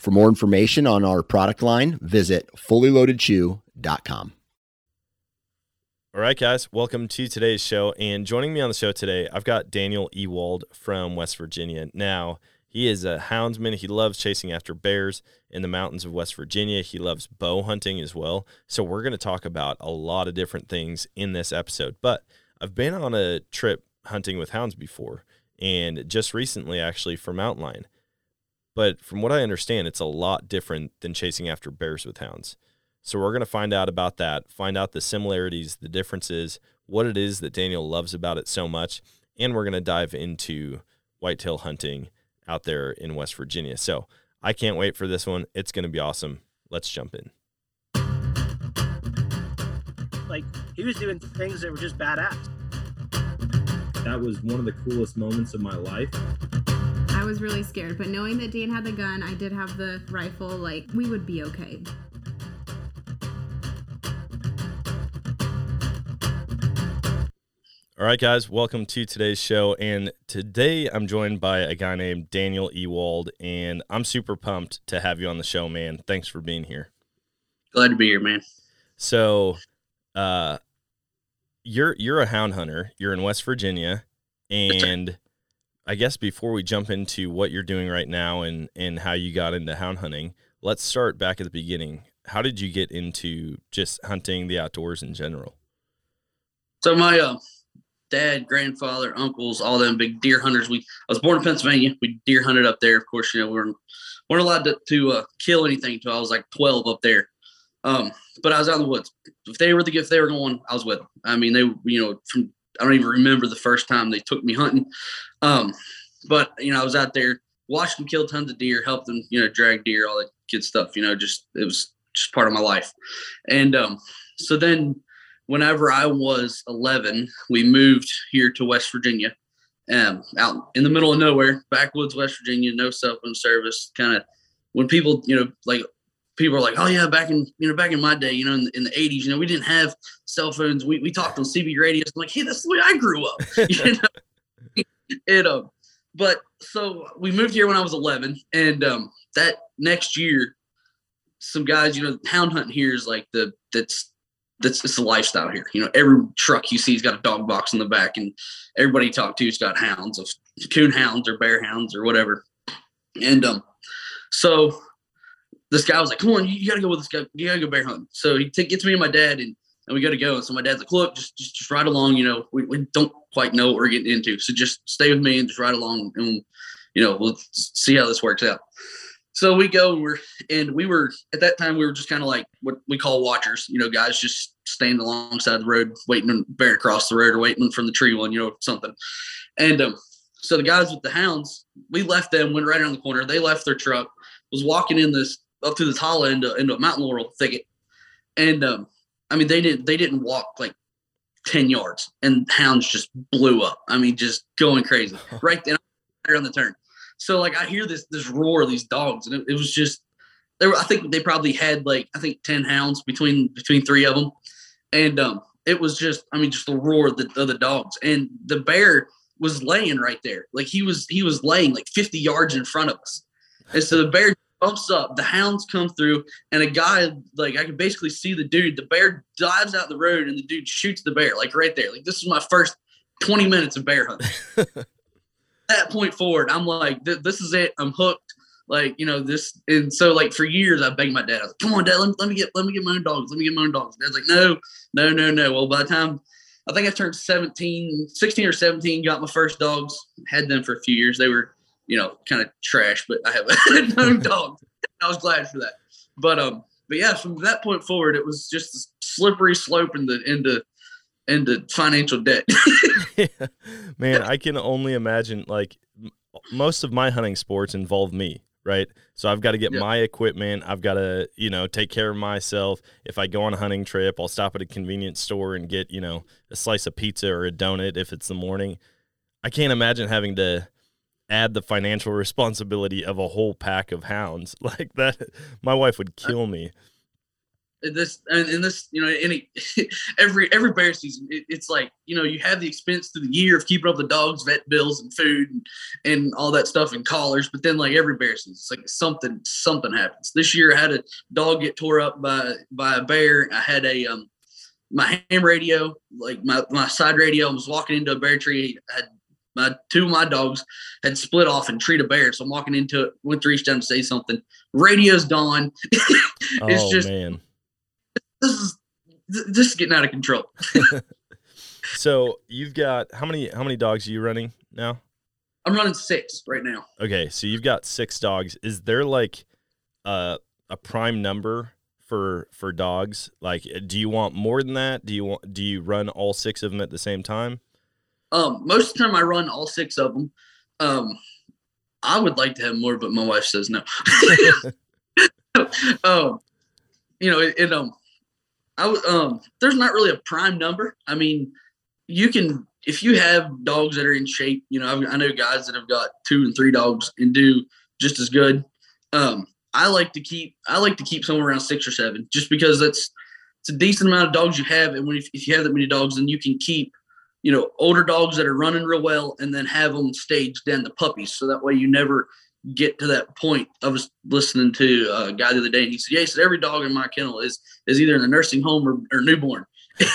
For more information on our product line, visit fullyloadedchew.com. All right, guys, welcome to today's show. And joining me on the show today, I've got Daniel Ewald from West Virginia. Now, he is a houndsman. He loves chasing after bears in the mountains of West Virginia. He loves bow hunting as well. So, we're going to talk about a lot of different things in this episode. But I've been on a trip hunting with hounds before, and just recently, actually, for mountain lion. But from what I understand, it's a lot different than chasing after bears with hounds. So we're going to find out about that, find out the similarities, the differences, what it is that Daniel loves about it so much, and we're going to dive into whitetail hunting out there in West Virginia. So I can't wait for this one. It's going to be awesome. Let's jump in. Like he was doing things that were just badass. That was one of the coolest moments of my life. I was really scared, but knowing that Dan had the gun, I did have the rifle, like we would be okay. All right, guys, welcome to today's show. And today I'm joined by a guy named Daniel Ewald, and I'm super pumped to have you on the show, man. Thanks for being here. Glad to be here, man. So, uh, you're you're a hound hunter. You're in West Virginia, and I guess before we jump into what you're doing right now and and how you got into hound hunting, let's start back at the beginning. How did you get into just hunting the outdoors in general? So my uh, dad, grandfather, uncles, all them big deer hunters. We I was born in Pennsylvania. We deer hunted up there. Of course, you know we weren't weren't allowed to, to uh, kill anything until I was like 12 up there. Um, but I was out in the woods. If they were the if they were going, I was with them. I mean, they you know from I don't even remember the first time they took me hunting. Um, but you know I was out there watched them kill tons of deer, helped them you know drag deer, all that good stuff. You know, just it was just part of my life. And um, so then whenever I was 11, we moved here to West Virginia, um, out in the middle of nowhere, backwoods West Virginia, no cell phone service. Kind of when people, you know, like people are like, oh yeah, back in you know back in my day, you know, in the, in the 80s, you know, we didn't have cell phones. We we talked on CB radios. I'm like, hey, that's the way I grew up. you know, it um, but so we moved here when I was 11, and um, that next year, some guys, you know, hound hunting here is like the that's that's it's a lifestyle here. You know, every truck you see has got a dog box in the back, and everybody you talk to's got hounds of coon hounds or bear hounds or whatever. And um, so this guy was like, "Come on, you, you got to go with this guy. You got to go bear hunting." So he t- gets me and my dad, and and we got to go. And so my dad's like, "Look, just just just ride along. You know, we, we don't quite know what we're getting into, so just stay with me and just ride along, and you know, we'll see how this works out." So we go and we're and we were at that time we were just kind of like what we call watchers, you know, guys just standing alongside the road waiting to bear across the road or waiting from the tree one, you know, something. And um, so the guys with the hounds, we left them, went right around the corner. They left their truck, was walking in this up through this hollow into into a mountain laurel thicket. And um, I mean they didn't they didn't walk like 10 yards and hounds just blew up. I mean, just going crazy. Right then right on the turn. So like I hear this this roar of these dogs, and it, it was just they were. I think they probably had like I think ten hounds between between three of them, and um, it was just I mean just the roar of the, of the dogs, and the bear was laying right there, like he was he was laying like fifty yards in front of us, and so the bear bumps up, the hounds come through, and a guy like I could basically see the dude. The bear dives out the road, and the dude shoots the bear like right there. Like this is my first twenty minutes of bear hunting. that point forward, I'm like, this is it. I'm hooked. Like, you know, this. And so, like, for years, I begged my dad, I was like, come on, dad, let me, let me get, let me get my own dogs. Let me get my own dogs. Dad's like, no, no, no, no. Well, by the time I think I turned 17, 16 or 17, got my first dogs, had them for a few years. They were, you know, kind of trash, but I have no dog. I was glad for that. But, um, but yeah, from that point forward, it was just a slippery slope into, into, into financial debt. Man, I can only imagine like most of my hunting sports involve me, right? So I've got to get my equipment. I've got to, you know, take care of myself. If I go on a hunting trip, I'll stop at a convenience store and get, you know, a slice of pizza or a donut if it's the morning. I can't imagine having to add the financial responsibility of a whole pack of hounds like that. My wife would kill me. This and, and this you know any every every bear season it, it's like you know you have the expense through the year of keeping up the dogs vet bills and food and, and all that stuff and collars but then like every bear season it's like something something happens this year i had a dog get tore up by by a bear i had a um my ham radio like my, my side radio i was walking into a bear tree I had my two of my dogs had split off and treat a bear so i'm walking into it went to reach down to say something radio's gone It's oh just- man. this is this is getting out of control So you've got how many how many dogs are you running now? I'm running six right now. Okay, so you've got six dogs. Is there like a a prime number for for dogs? Like, do you want more than that? Do you want do you run all six of them at the same time? Um, most of the time I run all six of them. Um, I would like to have more, but my wife says no. um, you know, it um, I w- um, there's not really a prime number. I mean, you can if you have dogs that are in shape. You know, I've, I know guys that have got two and three dogs and do just as good. Um, I like to keep I like to keep somewhere around six or seven, just because that's it's a decent amount of dogs you have, and when if, if you have that many dogs, then you can keep you know older dogs that are running real well, and then have them staged then the puppies, so that way you never get to that point. I was listening to a guy the other day, and he said, "Yeah, he said every dog in my kennel is is either in the nursing home or, or newborn,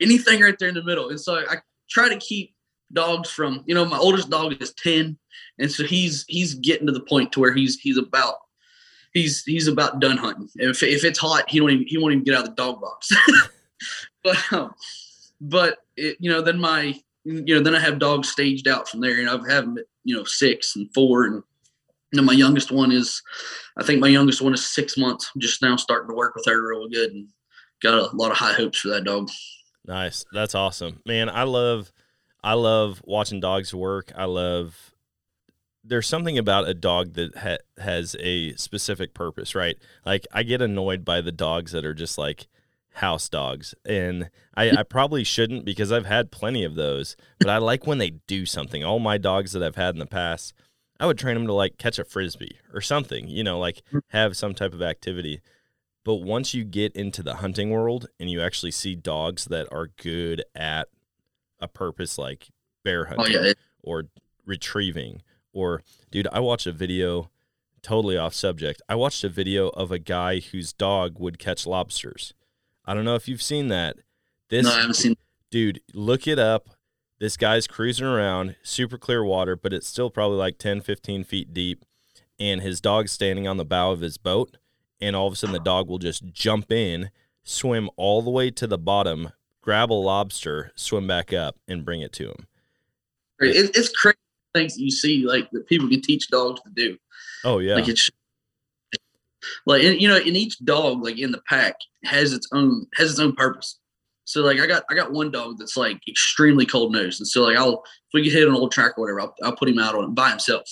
anything right there in the middle." And so I try to keep dogs from you know my oldest dog is 10 and so he's he's getting to the point to where he's he's about he's he's about done hunting if, if it's hot he don't even he won't even get out of the dog box but um, but it, you know then my you know then i have dogs staged out from there and i've at you know six and four and you know my youngest one is i think my youngest one is six months I'm just now starting to work with her real good and got a lot of high hopes for that dog Nice. That's awesome. Man, I love I love watching dogs work. I love there's something about a dog that ha- has a specific purpose, right? Like I get annoyed by the dogs that are just like house dogs. And I, I probably shouldn't because I've had plenty of those, but I like when they do something. All my dogs that I've had in the past, I would train them to like catch a frisbee or something, you know, like mm-hmm. have some type of activity. But once you get into the hunting world and you actually see dogs that are good at a purpose like bear oh hunting yeah or retrieving or dude, I watched a video totally off subject. I watched a video of a guy whose dog would catch lobsters. I don't know if you've seen that. This no i haven't seen dude, look it up. This guy's cruising around, super clear water, but it's still probably like 10, 15 feet deep. And his dog's standing on the bow of his boat. And all of a sudden, the dog will just jump in, swim all the way to the bottom, grab a lobster, swim back up, and bring it to him. it, it's crazy things you see like that people can teach dogs to do Oh, yeah. Like it's like and, you know, and each dog like in the pack has its own has its own purpose. So like I got I got one dog that's like extremely cold nosed, and so like I'll if we get hit on an old track or whatever, I'll, I'll put him out on by himself,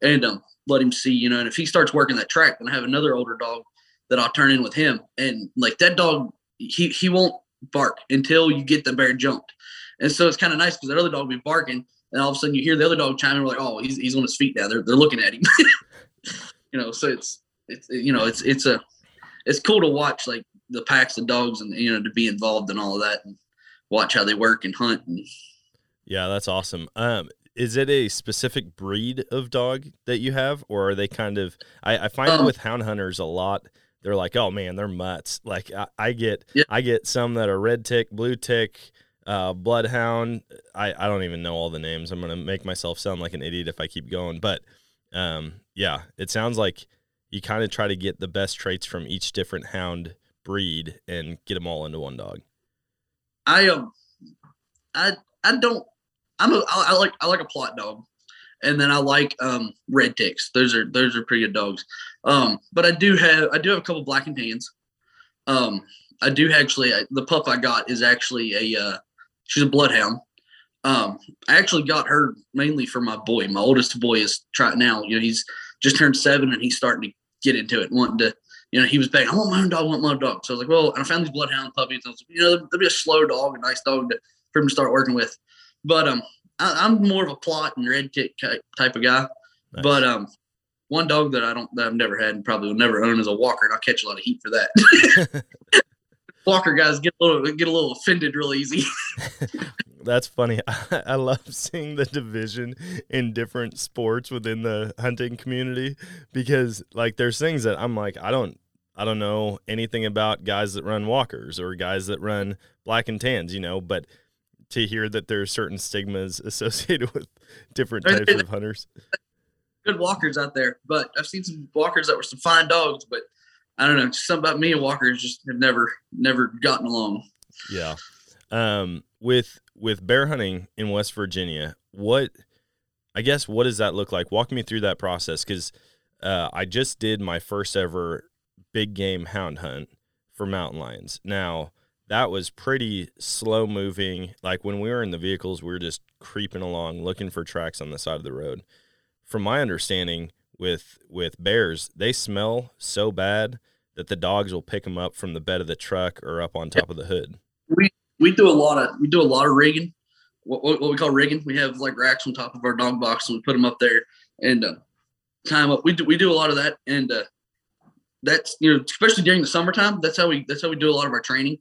and um let him see, you know. And if he starts working that track, then I have another older dog that I'll turn in with him, and like that dog, he he won't bark until you get the bear jumped, and so it's kind of nice because that other dog will be barking, and all of a sudden you hear the other dog chime in, we're like, oh, he's he's on his feet now. They're they're looking at him, you know. So it's it's you know it's it's a it's cool to watch like the packs of dogs and you know to be involved in all of that and watch how they work and hunt and Yeah, that's awesome. Um, is it a specific breed of dog that you have, or are they kind of? I, I find Um, with hound hunters a lot. They're like, oh man, they're mutts. Like I, I get, Yeah. I get some that are red tick, blue tick, uh, bloodhound. I, I don't even know all the names. I'm gonna make myself sound like an idiot if I keep going. But um, yeah, it sounds like you kind of try to get the best traits from each different hound breed and get them all into one dog. I um I I don't I'm a I, I like I like a Plott dog. And then I like um red ticks. Those are those are pretty good dogs. Um but I do have I do have a couple black and tans. Um I do actually I, the pup I got is actually a uh she's a bloodhound. Um I actually got her mainly for my boy. My oldest boy is trying now, you know, he's just turned seven and he's starting to get into it, wanting to, you know, he was begging, I want my own dog, I want my own dog. So I was like, well, and I found these bloodhound puppies. I was like, you know, they'll be a slow dog, a nice dog to, for him to start working with. But um, I, am more of a Plott and red tick type of guy. Nice. But um, one dog that I don't that I've never had and probably will never own is a Walker, and I'll catch a lot of heat for that. Walker guys get a little get a little offended real easy. That's funny. I, I, love seeing the division in different sports within the hunting community because like there's things that I'm like I don't I don't know anything about guys that run walkers or guys that run black and tans, you know, but to hear that there's certain stigmas associated with different types of hunters. Good walkers out there, but I've seen some walkers that were some fine dogs, but I don't know, something about me and walkers just have never never gotten along. Yeah. Um with with bear hunting in West Virginia, what I guess what does that look like? Walk me through that process cuz uh, I just did my first ever big game hound hunt for mountain lions. Now, that was pretty slow moving. Like when we were in the vehicles, we were just creeping along looking for tracks on the side of the road. From my understanding, with with bears, they smell so bad that the dogs will pick them up from the bed of the truck or up on top of the hood. We we do a lot of we do a lot of rigging, what, what, what we call rigging. We have like racks on top of our dog box and we put them up there and uh, time up. We do we do a lot of that and uh, that's you know especially during the summertime. That's how we that's how we do a lot of our training.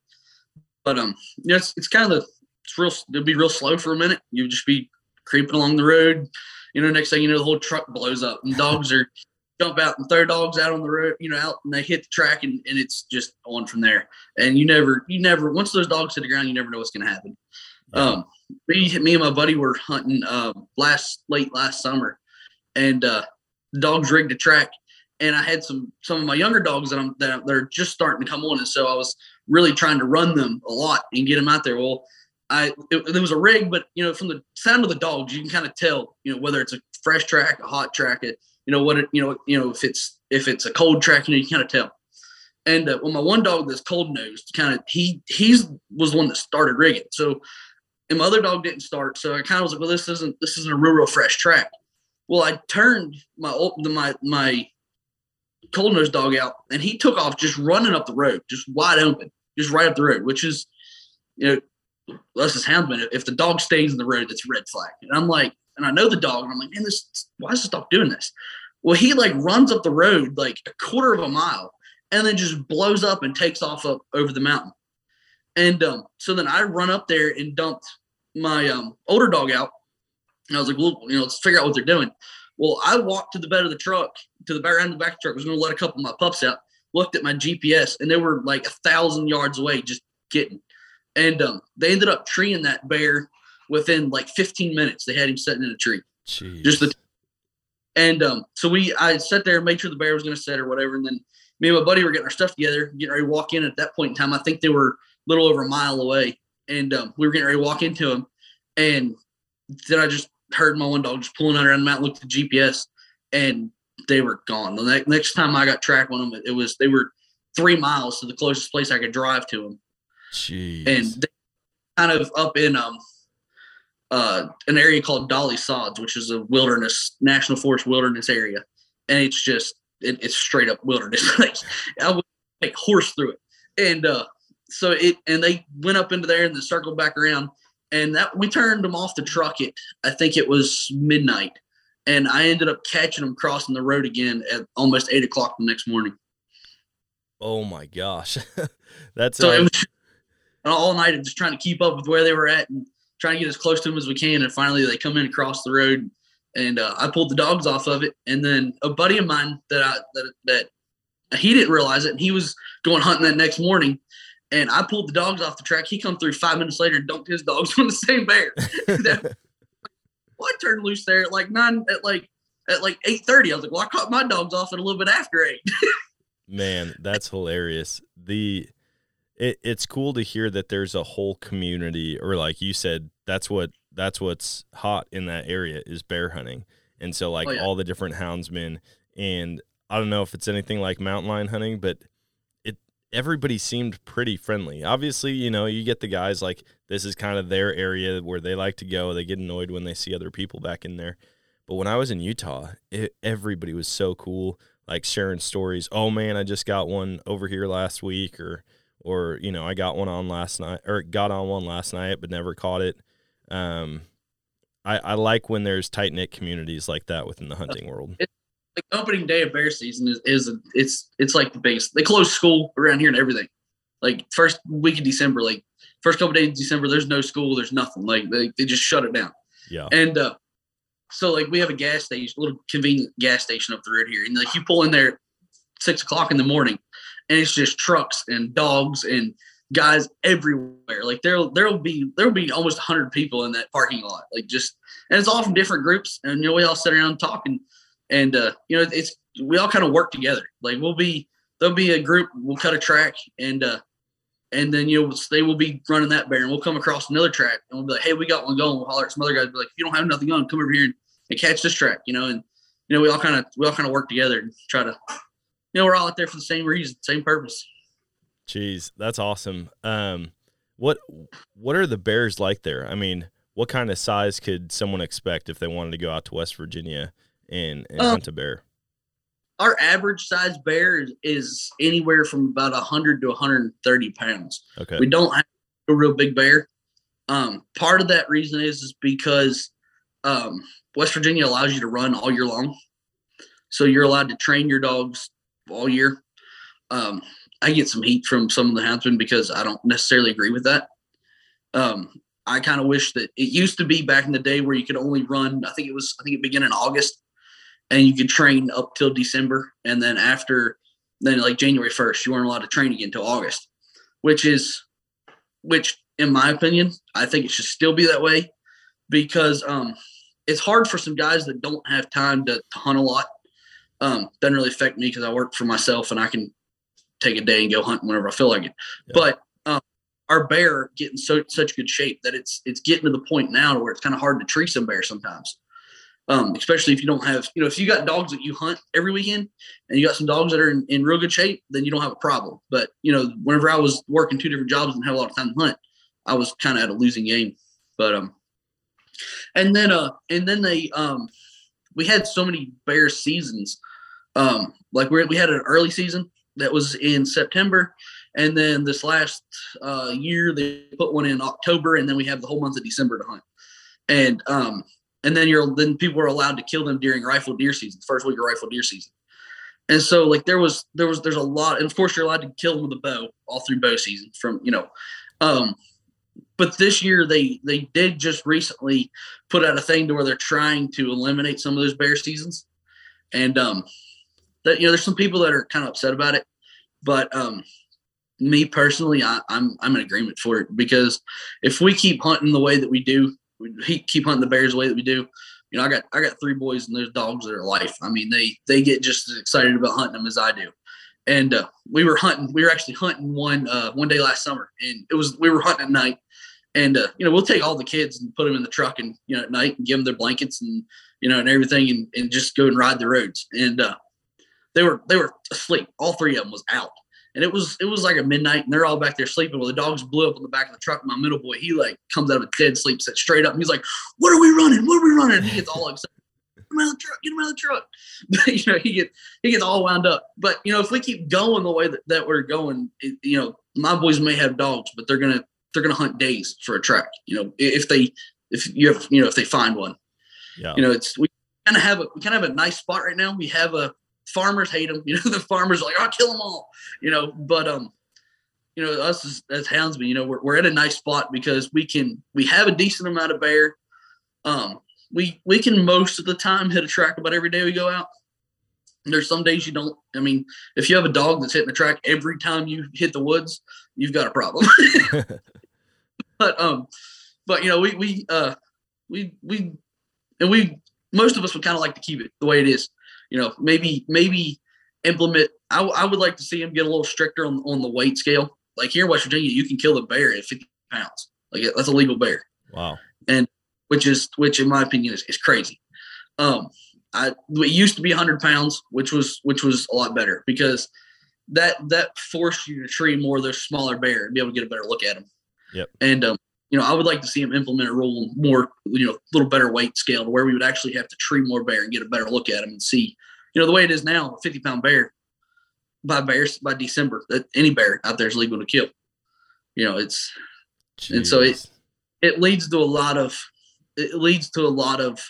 But um, you know, it's, it's kind of it's real. It'll be real slow for a minute. You just be creeping along the road. You know, next thing you know, the whole truck blows up and dogs are jump out and throw dogs out on the road. You know, out and they hit the track and, and it's just on from there. And you never, you never. Once those dogs hit the ground, you never know what's going to happen. Um, me, me and my buddy were hunting uh, last late last summer, and uh, the dogs rigged the track and I had some some of my younger dogs that I'm that they're just starting to come on, and so I was really trying to run them a lot and get them out there. Well, I it, there was a rig, but you know from the sound of the dogs, you can kind of tell you know whether it's a fresh track, a hot track, it, you know what it, you know you know if it's if it's a cold track, you know you kind of tell. And uh, well, my one dog that's cold nosed, kind of he he's was the one that started rigging. So, and my other dog didn't start, so I kind of was like, well, this isn't this isn't a real real fresh track. Well, I turned my old, my my cold nose dog out, and he took off just running up the road, just wide open, just right up the road, which is, you know, us as houndsmen, if the dog stays in the road, that's red flag. And I'm like, and I know the dog, and I'm like, man, this why does this dog doing this? Well, he like runs up the road like a quarter of a mile and then just blows up and takes off up over the mountain. And um, so then I run up there and dumped my um, older dog out. And I was like, well, you know, let's figure out what they're doing. Well, I walked to the bed of the truck to the back end of the back of the truck. Was going to let a couple of my pups out. Looked at my GPS, and they were like a thousand yards away, just getting. And um, they ended up treeing that bear within like 15 minutes. They had him sitting in a tree. Jeez. Just the. And um, so we, I sat there and made sure the bear was going to set or whatever. And then me and my buddy were getting our stuff together, getting ready to walk in. At that point in time, I think they were a little over a mile away, and um, we were getting ready to walk into them. And then I just heard my one dog just pulling under around the mountain, looked at the GPS, and they were gone. The ne- next time I got track on them, it was they were three miles to the closest place I could drive to them. Jeez. And kind of up in um uh an area called Dolly Sods, which is a wilderness national forest wilderness area, and it's just it, it's straight up wilderness. like I would like horse through it, and uh so it and they went up into there and then circled back around, and that we turned them off the truck at I think it was midnight, and I ended up catching them crossing the road again at almost eight o'clock the next morning. Oh my gosh, that's so it was all night of just trying to keep up with where they were at and trying to get as close to them as we can. And finally, they come in across the road, and uh, I pulled the dogs off of it. And then a buddy of mine that I that that he didn't realize it, and he was going hunting that next morning. And I pulled the dogs off the track. He come through five minutes later and dumped his dogs on the same bear. well, I turned loose there at like nine at like at like eight thirty. I was like, well, I caught my dogs off at a little bit after eight. Man, that's hilarious. The it, it's cool to hear that there's a whole community, or like you said, that's what that's what's hot in that area is bear hunting, and so like oh, yeah. all the different houndsmen, and I don't know if it's anything like mountain lion hunting, but it everybody seemed pretty friendly. Obviously, you know, you get the guys like this is kind of their area where they like to go. They get annoyed when they see other people back in there. But when I was in Utah, it, everybody was so cool, like sharing stories. Oh man, I just got one over here last week, or or you know, I got one on last night, or got on one last night, but never caught it. Um, I, I like when there's tight knit communities like that within the hunting world. Like opening day of bear season is, is a, it's it's like the base. They close school around here and everything. Like first week of December, like first couple days of December, there's no school, there's nothing. Like they, they just shut it down. Yeah. And uh, so like we have a gas station, a little convenient gas station up the road here, and like you pull in there six o'clock in the morning, and it's just trucks and dogs and guys everywhere. Like there'll there'll be there'll be almost hundred people in that parking lot. Like just and it's all from different groups, and you know we all sit around talking, and uh, you know it's we all kind of work together. Like we'll be there'll be a group, we'll cut a track, and uh, and then you know they will be running that bear, and we'll come across another track, and we'll be like, hey, we got one going. We'll holler at some other guys, be like, if you don't have nothing on, come over here and, and catch this track, you know, and you know we all kind of we all kind of work together and try to, you know, we're all out there for the same reason, same purpose. Jeez, that's awesome. Um, what what are the bears like there? I mean, what kind of size could someone expect if they wanted to go out to West Virginia and, and Um, hunt a bear? Our average size bear is, is anywhere from about 100 to 130 pounds. Okay. We don't have a real big bear. Um, part of that reason is is because um, West Virginia allows you to run all year long, so you're allowed to train your dogs all year. Um, I get some heat from some of the houndsmen because I don't necessarily agree with that. Um, I kind of wish that it used to be back in the day where you could only run. I think it was. I think it began in August, and you could train up till December, and then after, then like January first, you weren't allowed to train again until August, which is, which in my opinion, I think it should still be that way, because um, it's hard for some guys that don't have time to, to hunt a lot. Um, doesn't really affect me because I work for myself and I can take a day and go hunt whenever I feel like it. Yeah. But um, our bear getting so such good shape that it's it's getting to the point now where it's kind of hard to tree some bear sometimes. Um, especially if you don't have, you know, if you got dogs that you hunt every weekend and you got some dogs that are in, in real good shape, then you don't have a problem. But you know, whenever I was working two different jobs and had a lot of time to hunt, I was kind of at a losing game. But um, and then uh, and then they um, we had so many bear seasons. Um, like we we had an early season that was in September, and then this last uh, year they put one in October, and then we have the whole month of December to hunt. And um, and then you're then people are allowed to kill them during rifle deer season, first week of rifle deer season. And so like there was there was there's a lot, and of course you're allowed to kill them with a bow all through bow season from you know. Um, but this year they they did just recently put out a thing to where they're trying to eliminate some of those bear seasons, and um, that you know there's some people that are kind of upset about it, but um, me personally, I, I'm I'm in agreement for it because if we keep hunting the way that we do, we keep hunting the bears the way that we do. You know, I got I got three boys and there's dogs that are life. I mean, they they get just as excited about hunting them as I do. And uh, we were hunting. We were actually hunting one uh, one day last summer, and it was we were hunting at night. And uh, you know, we'll take all the kids and put them in the truck, and you know, at night, and give them their blankets and you know, and everything, and, and just go and ride the roads. And uh, they were they were asleep. All three of them was out, and it was it was like a midnight, and they're all back there sleeping. Well, the dogs blew up on the back of the truck. My middle boy, he like comes out of a dead sleep, sits straight up, and he's like, "What are we running? What are we running?" And he gets all excited. Get him out of the truck! Get him out of the truck! But you know, he get he gets all wound up. But you know, if we keep going the way that, that we're going, it, you know, my boys may have dogs, but they're gonna they're gonna hunt days for a track. You know, if they if you have you know if they find one Yeah. you know, it's we kind of have a we kind of have a nice spot right now. We have a farmers hate them. You know, the farmers are like, "I'll kill them all." You know, but um, you know, us as, as houndsmen, you know, we're we're at a nice spot because we can we have a decent amount of bear. Um, we we can most of the time hit a track about every day we go out. There's some days you don't. I mean, if you have a dog that's hitting the track every time you hit the woods, you've got a problem. but um, but you know, we we uh we we and we most of us would kind of like to keep it the way it is. You know, maybe maybe implement. I, w- I would like to see him get a little stricter on on the weight scale. Like here in West Virginia, you can kill a bear at 50 pounds. Like that's a legal bear, Wow. And which is which in my opinion is, is crazy. Um, I it used to be 100 pounds, which was which was a lot better because that that forced you to tree more of those smaller bear and be able to get a better look at them. Yep. And um, you know, I would like to see him implement a rule more, you know, a little better weight scale to where we would actually have to tree more bear and get a better look at him and see, you know, the way it is now, a 50 pound bear by bears by December, that any bear out there is legal to kill. You know, it's And so it- it leads to a lot of it leads to a lot of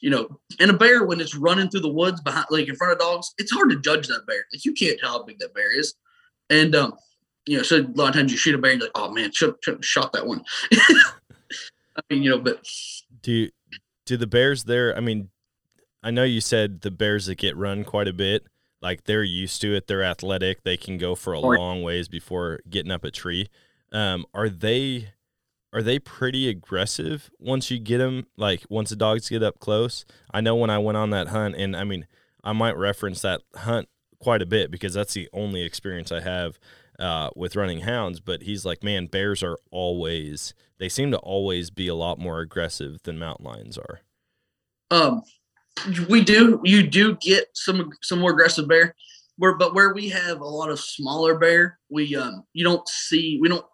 you know and a bear when it's running through the woods behind like in front of dogs it's hard to judge that bear. Like you can't tell how big that bear is. And um you know so a lot of times you shoot a bear and you're like oh man should have shot that one. I mean you know but do you, do the bears there i mean i know you said the bears that get run quite a bit like they're used to it they're athletic they can go for a long ways before getting up a tree. Um are they are they pretty aggressive once you get them like once the dogs get up close? I know when i went on that hunt and i mean i might reference that hunt quite a bit because that's the only experience i have uh, with running hounds but he's like man bears are always they seem to always be a lot more aggressive than mountain lions are. Um we do you do get some some more aggressive bear. Where but where we have a lot of smaller bear we um you don't see we don't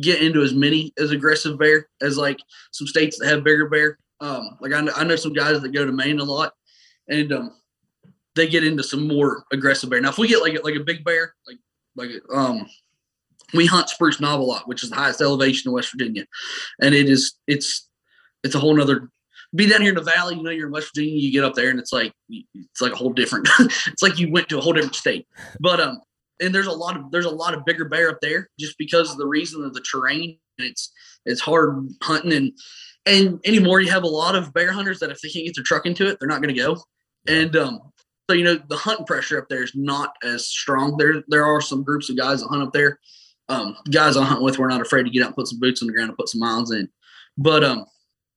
get into as many as aggressive bear as like some states that have bigger bear. Um like i know, I know some guys that go to maine a lot and um they get into some more aggressive bear. Now if we get like like a big bear like like um we hunt spruce knob a lot which is the highest elevation in west virginia and it is it's it's a whole nother be down here in the valley, you know, you're in West Virginia, you get up there and it's like it's like a whole different it's like you went to a whole different state. But um and there's a lot of there's a lot of bigger bear up there just because of the reason of the terrain and it's it's hard hunting and and anymore you have a lot of bear hunters that if they can't get their truck into it, they're not gonna go. And um so you know the hunting pressure up there is not as strong. There there are some groups of guys that hunt up there. Um guys I hunt with we're not afraid to get out and put some boots on the ground and put some miles in. But um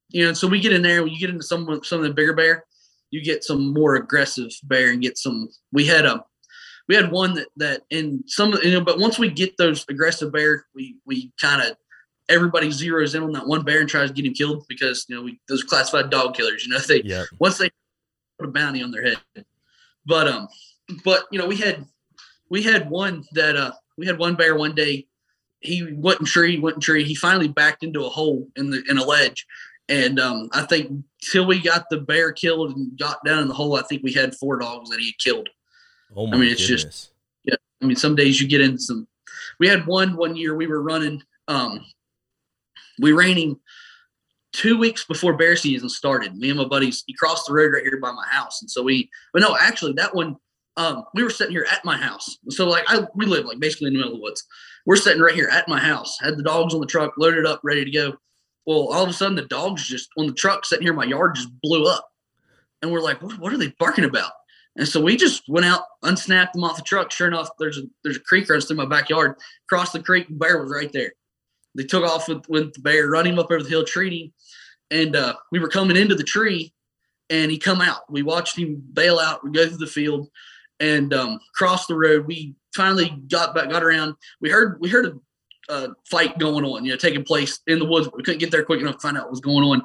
you know, so we get in there, when you get into some some of the bigger bear, you get some more aggressive bear and get some. We had a, we had one that that in some you know, but once we get those aggressive bear, we we kind of everybody zeroes in on that one bear and tries to get him killed because you know we those classified dog killers. You know they yeah once they put a bounty on their head. But um, but you know we had we had one that uh we had one bear one day. He wasn't sure he wasn't sure he finally backed into a hole in the in a ledge, and um I think till we got the bear killed and got down in the hole, I think we had four dogs that he had killed. oh my mean, it's goodness just- I mean, some days you get in some. We had one one year we were running. Um, we ran him two weeks before bear season started. Me and my buddies, he crossed the road right here by my house, and so we. But no, actually, that one, um, we were sitting here at my house. So like, I we live like basically in the middle of the woods. We're sitting right here at my house. Had the dogs on the truck, loaded up, ready to go. Well, all of a sudden, the dogs just on the truck sitting here in my yard just blew up, and we're like, what, what are they barking about? And so we just went out, unsnapped them off the truck. Sure enough, there's a there's a creek runs through my backyard. Crossed the creek, bear was right there. They took off with, with the bear, run him up over the hill, treat him, and uh, we were coming into the tree, and he come out. We watched him bail out. We go through the field, and um, cross the road. We finally got back, got around. We heard we heard a fight going on, you know, taking place in the woods. We couldn't get there quick enough to find out what was going on,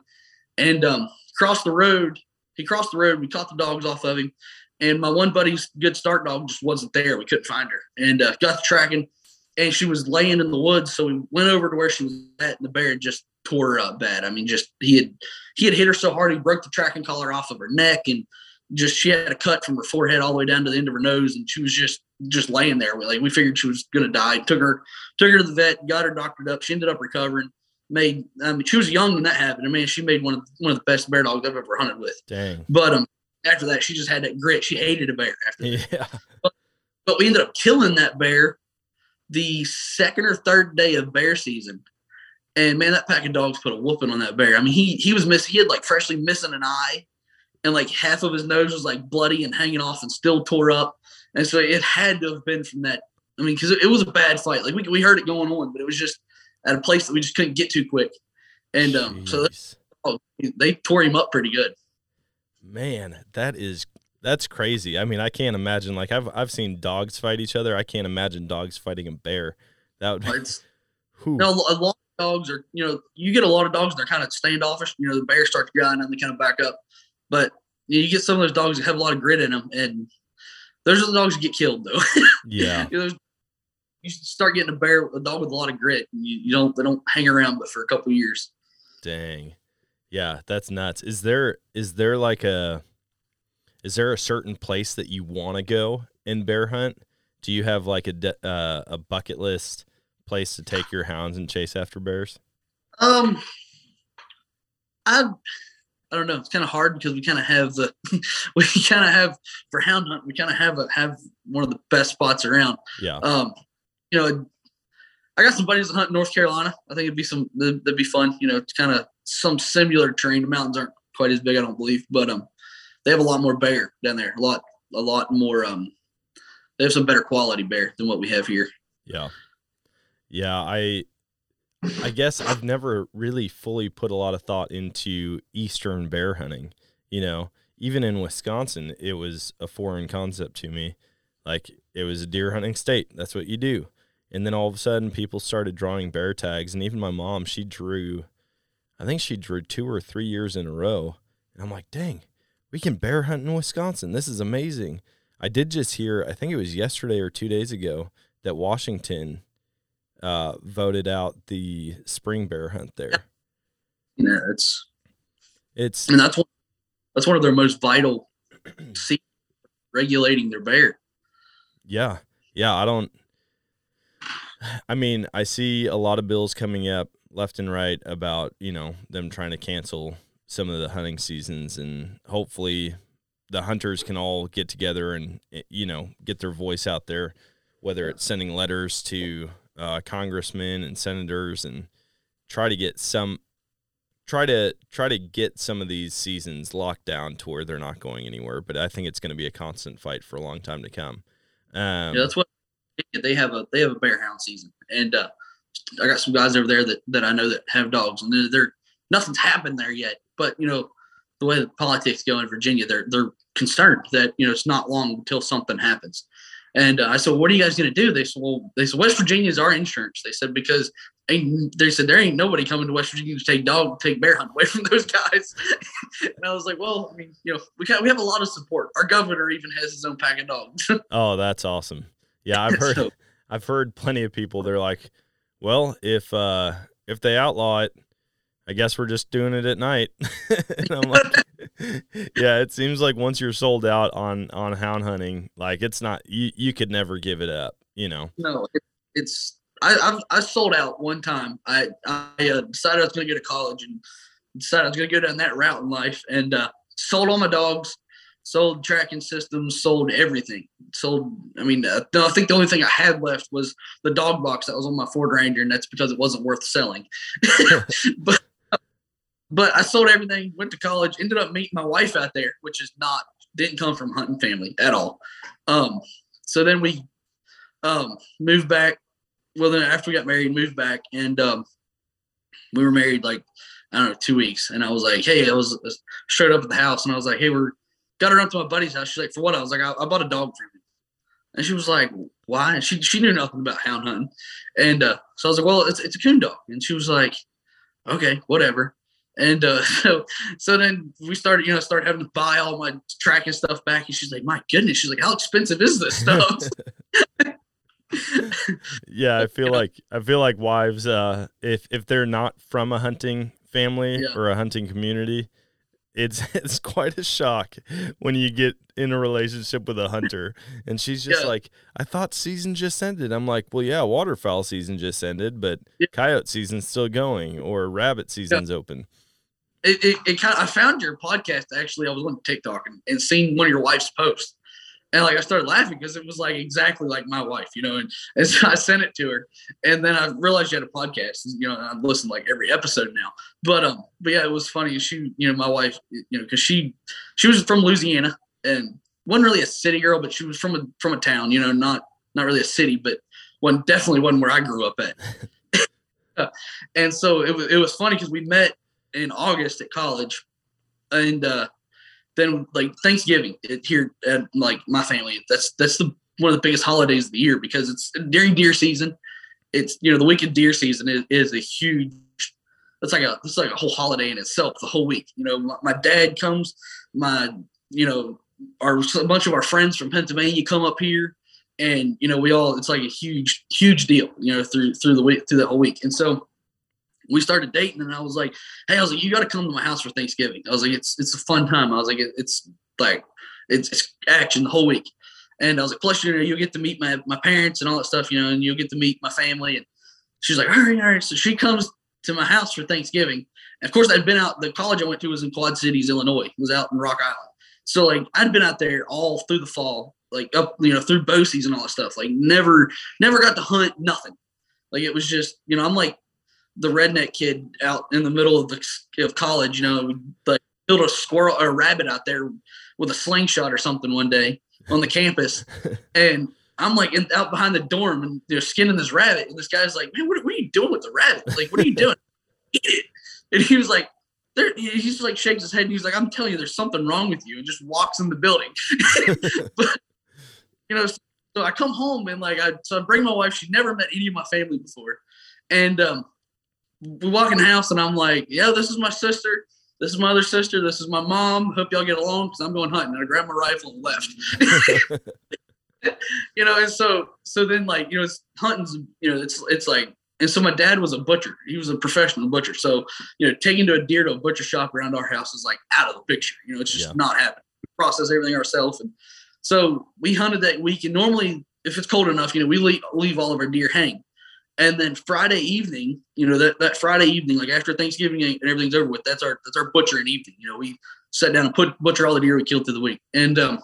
and um, crossed the road. He crossed the road. We caught the dogs off of him and my one buddy's good start dog just wasn't there. We couldn't find her, and uh, got the tracking, and she was laying in the woods. So we went over to where she was at, and the bear just tore her up bad. I mean, just he had he had hit her so hard he broke the tracking collar off of her neck, and just she had a cut from her forehead all the way down to the end of her nose, and she was just just laying there. We like we figured she was gonna die. Took her took her to the vet, got her doctored up. She ended up recovering. Made I mean she was young when that happened. I mean she made one of one of the best bear dogs I've ever hunted with. dang But um, after that, she just had that grit. She hated a bear after that. yeah But we ended up killing that bear the second or third day of bear season. And man, that pack of dogs put a whooping on that bear. I mean, he he was missing. He had like freshly missing an eye, and like half of his nose was like bloody and hanging off and still tore up. And so it had to have been from that. I mean, because it, it was a bad fight. Like we we heard it going on, but it was just at a place that we just couldn't get to quick. And um, so oh, they tore him up pretty good. Man, that is that's crazy. I mean, I can't imagine. Like I've I've seen dogs fight each other. I can't imagine dogs fighting a bear. That would. It's, Whew. No, a lot of dogs are, you know, you get a lot of dogs they're kind of standoffish. You know, the bear starts growling and they kind of back up. But you, know, you get some of those dogs that have a lot of grit in them, and those are the dogs that get killed, though. yeah. You know, you start getting a bear, a dog with a lot of grit. And you, you don't they don't hang around but for a couple years. Dang. Yeah, that's nuts. Is there is there like a is there a certain place that you want to go in bear hunt? Do you have like a de- uh, a bucket list place to take your hounds and chase after bears? Um, I I don't know. It's kind of hard because we kind of have the we kind of have for hound hunt. We kind of have a have one of the best spots around. Yeah. Um, you know, I got some buddies that hunt in North Carolina. I think it'd be some that'd, that'd be fun. You know, it's kind of some similar terrain. The mountains aren't quite as big, I don't believe, but um, they have a lot more bear down there. A lot, a lot more. Um, they have some better quality bear than what we have here. Yeah. Yeah, I I guess I've never really fully put a lot of thought into eastern bear hunting. You know, even in Wisconsin, it was a foreign concept to me. Like it was a deer hunting state. That's what you do. And then all of a sudden people started drawing bear tags and even my mom, she drew I think she drew two or three years in a row. And I'm like, dang, we can bear hunt in Wisconsin. This is amazing. I did just hear, I think it was yesterday or two days ago, that Washington uh, voted out the spring bear hunt there. Yeah, it's It's and that's one that's one of their most vital seasons, regulating their bear. yeah, yeah. I don't. I mean, I see a lot of bills coming up left and right about you know them trying to cancel some of the hunting seasons, and hopefully the hunters can all get together and eh, you know get their voice out there, whether it's sending letters to uh, congressmen and senators and try to get some try to try to get some of these seasons locked down to where they're not going anywhere. But I think it's going to be a constant fight for a long time to come. Um, Yeah, that's what they have a they have a bear hound season, and uh, I got some guys over there that that I know that have dogs, and they're, they're nothing's happened there yet. But you know, the way the politics go in Virginia, they're they're concerned that you know it's not long until something happens. And uh, I said, "What are you guys going to do?" They said, "Well, they said West Virginia is our insurance." They said because ain't, they said there ain't nobody coming to West Virginia to take dog take bear hunt away from those guys. and I was like, "Well, I mean, you know, we got, we have a lot of support. Our governor even has his own pack of dogs." Oh, that's awesome. Yeah, I've heard So- I've heard plenty of people they're like, "Well, if uh if they outlaw it, I guess we're just doing it at night." and I'm like, "Yeah, it seems like once you're sold out on on hound hunting, like it's not you you could never give it up, you know." No, it, it's I I've, I sold out one time. I I uh, decided I was going to go to college and decided I was going to go down that route in life and uh, sold all my dogs, sold tracking systems, sold everything. Sold. I mean, uh, no, I think the only thing I had left was the dog box that was on my Ford Ranger, and that's because it wasn't worth selling. but but I sold everything. Went to college. Ended up meeting my wife out there, which is not didn't come from hunting family at all. Um, so then we um, moved back. Well, then after we got married, moved back, and um, we were married like I don't know two weeks. And I was like, hey, I was I showed up at the house, and I was like, hey, we're got her up to my buddy's house. She's like, for what? I was like, I, I bought a dog for him. And she was like, why? And she she knew nothing about hound hunting, and uh, so I was like, well, it's it's a coon dog, and she was like, okay, whatever. And uh, so, so then we started, you know, started having to buy all my tracking stuff back. And she's like, "My goodness!" She's like, "How expensive is this stuff?" yeah, I feel like I feel like wives, uh, if if they're not from a hunting family Yeah. or a hunting community, it's it's quite a shock when you get in a relationship with a hunter and she's just Yeah. like, I thought season just ended. I'm like, well, yeah, waterfowl season just ended, but Yeah. coyote season's still going or rabbit season's open. It, it, it kind of, I found your podcast actually. I was on TikTok and, and seen one of your wife's posts. And like I started laughing because it was like exactly like my wife, you know, and, and so I sent it to her. And then I realized you had a podcast. You know, I listen like every episode now. But um, but yeah, it was funny. She, you know, my wife, you know, because she she was from Louisiana and wasn't really a city girl, but she was from a from a town, you know, not not really a city, but one definitely wasn't where I grew up at. and so it was it was funny because we met in August at college, and uh, then like Thanksgiving here at like my family. That's that's the one of the biggest holidays of the year because it's during deer season. It's you know the week of deer season is, is a huge. It's like a it's like a whole holiday in itself. The whole week, you know, my, my dad comes, my you know, our a bunch of our friends from Pennsylvania come up here, and you know we all it's like a huge huge deal you know through through the week through the whole week and so we started dating and i was like hey i was like you got to come to my house for thanksgiving. I was like it's it's a fun time. I was like it, it's like it's, it's action the whole week. And i was like plus you know you'll get to meet my my parents and all that stuff you know and you'll get to meet my family. And she's like all right all right. So she comes to my house for thanksgiving. And of course i'd been out the college i went to was in quad cities illinois. It was out in rock island. So like I'd been out there all through the fall, like up, you know, through bow season, all that stuff. Like never, never got to hunt nothing. Like it was just, you know, I'm like the redneck kid out in the middle of the of college. You know, like killed a squirrel or a rabbit out there with a slingshot or something one day on the campus, and I'm like in, out behind the dorm and they're skinning this rabbit, and this guy's like, "Man, what, what are you doing with the rabbit? Like, what are you doing?" Eat it!" And he was like, there, he's like shakes his head and he's like, I'm telling you, there's something wrong with you, and just walks in the building. but you know, so I come home and like I so I bring my wife. She'd never met any of my family before, and um, we walk in the house and I'm like, yeah, this is my sister. This is my other sister. This is my mom. Hope y'all get along because I'm going hunting. And I grabbed my rifle and left. you know, and so so then like you know, it's hunting's you know, it's it's like and so my dad was a butcher. He was a professional butcher. So, you know, taking to a deer to a butcher shop around our house is like out of the picture. You know, it's just yeah. not happening. We process everything ourselves. And so we hunted that week. And normally, if it's cold enough, you know, we leave, leave all of our deer hang. And then Friday evening, you know, that, that Friday evening, like after Thanksgiving and everything's over with, that's our that's our butchering evening. You know, we sat down and put butcher all the deer we killed through the week. And um,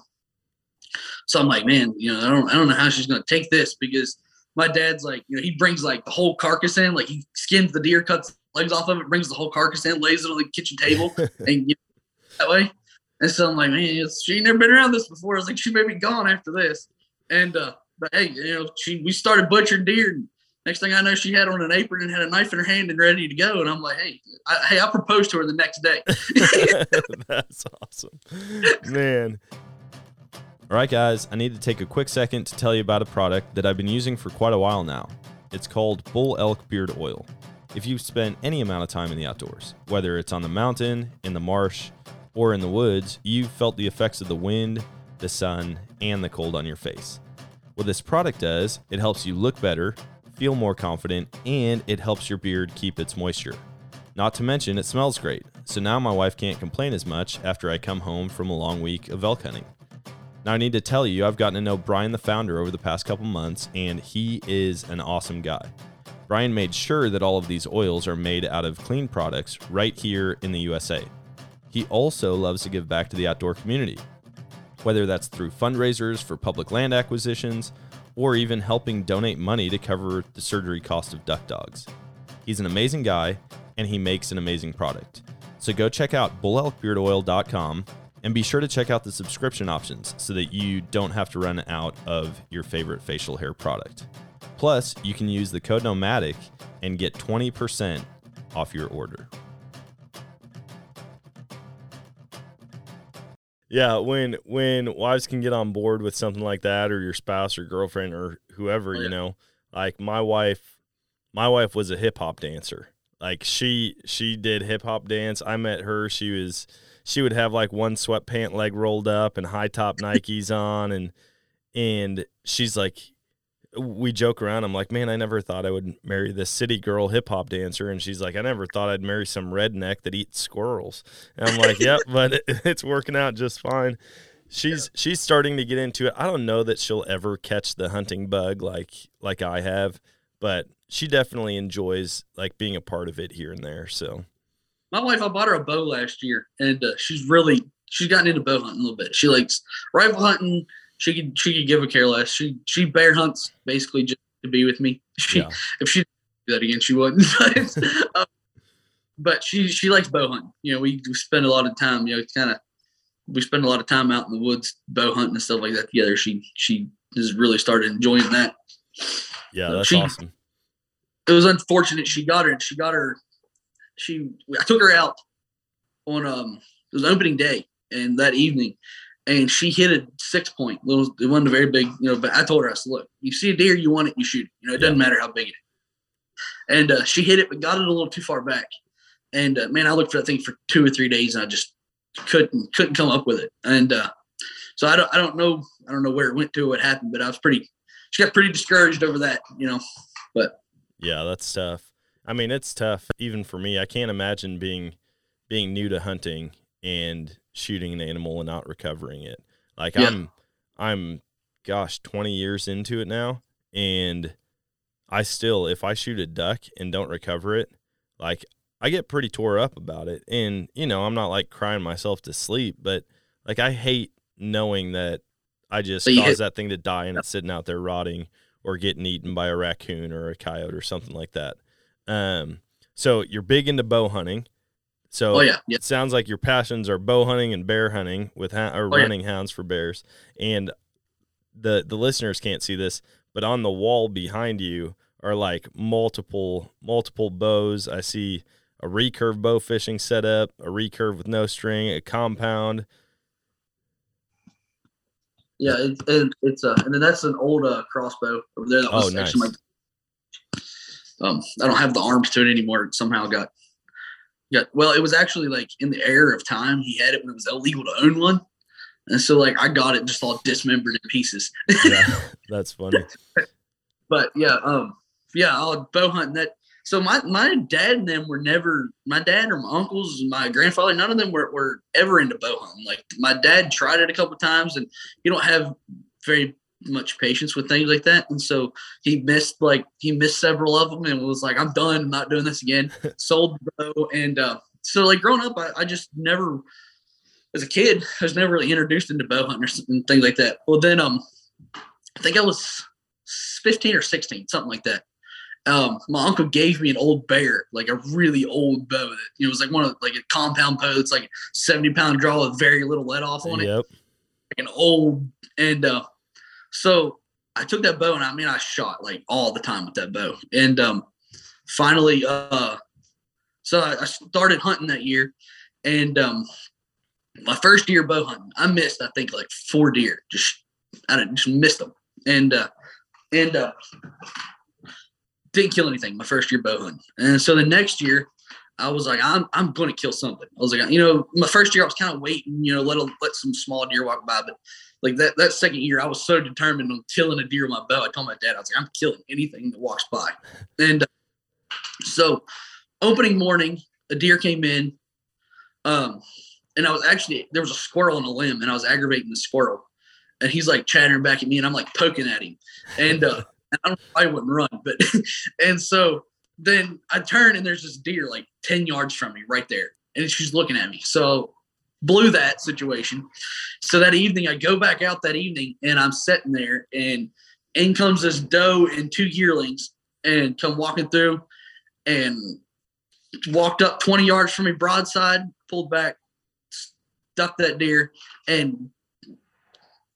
so I'm like, man, you know, I don't I don't know how she's gonna take this because my dad's like, you know, he brings like the whole carcass in, like he skins the deer, cuts legs off of it, brings the whole carcass in, lays it on the kitchen table, and you know, that way. And so I'm like, man, she ain't never been around this before. I was like, she may be gone after this. And uh, but hey, you know, she we started butchering deer. And next thing I know, she had on an apron and had a knife in her hand and ready to go. And I'm like, hey, I, hey, I proposed to her the next day. That's awesome, man. All right, guys, I need to take a quick second to tell you about a product that I've been using for quite a while now. It's called Bull Elk Beard Oil. If you've spent any amount of time in the outdoors, whether it's on the mountain, in the marsh, or in the woods, you've felt the effects of the wind, the sun, and the cold on your face. What this product does, it helps you look better, feel more confident, and it helps your beard keep its moisture. Not to mention, it smells great, so now my wife can't complain as much after I come home from a long week of elk hunting. Now, I need to tell you, I've gotten to know Brian, the founder, over the past couple months, and he is an awesome guy. Brian made sure that all of these oils are made out of clean products right here in the USA. He also loves to give back to the outdoor community, whether that's through fundraisers for public land acquisitions or even helping donate money to cover the surgery cost of duck dogs. He's an amazing guy and he makes an amazing product. So go check out bullelkbeardoil.com and be sure to check out the subscription options so that you don't have to run out of your favorite facial hair product. Plus, you can use the code Nomadic and get 20% off your order. Yeah, when when wives can get on board with something like that or your spouse or girlfriend or whoever, oh, yeah. you know, like my wife my wife was a hip hop dancer. Like she she did hip hop dance. I met her, she was she would have like one sweatpant leg rolled up and high top Nikes on and and she's like we joke around. I'm like, man, I never thought I would marry this city girl hip hop dancer. And she's like, I never thought I'd marry some redneck that eats squirrels. And I'm like, yep, but it, it's working out just fine. She's yeah. she's starting to get into it. I don't know that she'll ever catch the hunting bug like like I have, but she definitely enjoys like being a part of it here and there. So my wife, I bought her a bow last year, and uh, she's really she's gotten into bow hunting a little bit. She likes rifle hunting. She could she could give a care less. She she bear hunts basically just to be with me. She yeah. if she do that again, she wouldn't. but, uh, but she she likes bow hunting. You know, we, we spend a lot of time. You know, kind of we spend a lot of time out in the woods bow hunting and stuff like that together. She she has really started enjoying that. Yeah, that's she, awesome. It was unfortunate she got her. She got her she I took her out on um it was opening day and that evening and she hit a six point. It, was, it wasn't a very big, you know, but I told her, I said, look, you see a deer, you want it, you shoot it. You know, it doesn't matter how big it is. And uh, she hit it, but got it a little too far back. And uh, man, I looked for that thing for two or three days and I just couldn't couldn't come up with it. And uh, so I don't I don't know I don't know where it went to, what happened, but I was pretty she got pretty discouraged over that, you know. But Yeah, that's tough. I mean, it's tough even for me. I can't imagine being being new to hunting and shooting an animal and not recovering it. Like Yeah. I'm I'm gosh, 20 years into it now and I still if I shoot a duck and don't recover it, like I get pretty tore up about it. And you know, I'm not like crying myself to sleep, but like I hate knowing that I just So caused that thing to die and it's sitting out there rotting or getting eaten by a raccoon or a coyote or something like that. Um, so you're big into bow hunting. So oh yeah, yeah. it sounds like your passions are bow hunting and bear hunting with ha- or Oh, yeah. running hounds for bears. And the the listeners can't see this, but on the wall behind you are like multiple multiple bows. I see a recurve bow fishing setup, a recurve with no string, a compound. Yeah, it, it, it's uh, and then that's an old uh, crossbow over there. That Oh, was actually nice. my. Um, I don't have the arms to it anymore. It somehow got, got. Well, it was actually like in the era of time. He had it when it was illegal to own one, and so like I got it just all dismembered in pieces. Yeah, that's funny. but yeah, um, yeah, I'll bow hunting that. So my my dad and them were never my dad or my uncles, my grandfather, none of them were, were ever into bow hunting. Like my dad tried it a couple times, and you don't have very much patience with things like that, and so he missed like he missed several of them, and was like, I'm done, I'm not doing this again. Sold the bow, and uh, so like growing up, I, I just never, as a kid, I was never really introduced into bow hunting or and things like that. Well, then um, I think I was 15 or 16, something like that. Um, my uncle gave me an old bear, like a really old bow that you know was like one of like a compound bow. It's like a 70 pound draw with very little let off on it, Yep. like an old. And uh, so I took that bow and I mean I shot like all the time with that bow. And um, finally, uh, so I, I started hunting that year, and um, my first year bow hunting, I missed I think like four deer. Just I just missed them, and uh, and uh, didn't kill anything my first year bow hunting. And so the next year, I was like, I'm I'm going to kill something. I was like, you know, my first year I was kind of waiting, you know, let a, let some small deer walk by, but like that that second year, I was so determined on killing a deer with my bow. I told my dad, I was like, I'm killing anything that walks by. And uh, so, opening morning, a deer came in, um, and I was actually there was a squirrel on a limb, and I was aggravating the squirrel, and he's like chattering back at me, and I'm like poking at him, and uh, I don't I wouldn't run, but and so then I turn and there's this deer like 10 yards from me right there. And she's looking at me. So blew that situation. So that evening I go back out that evening and I'm sitting there and in comes this doe and two yearlings and come walking through and walked up 20 yards from me broadside, pulled back, stuck that deer. And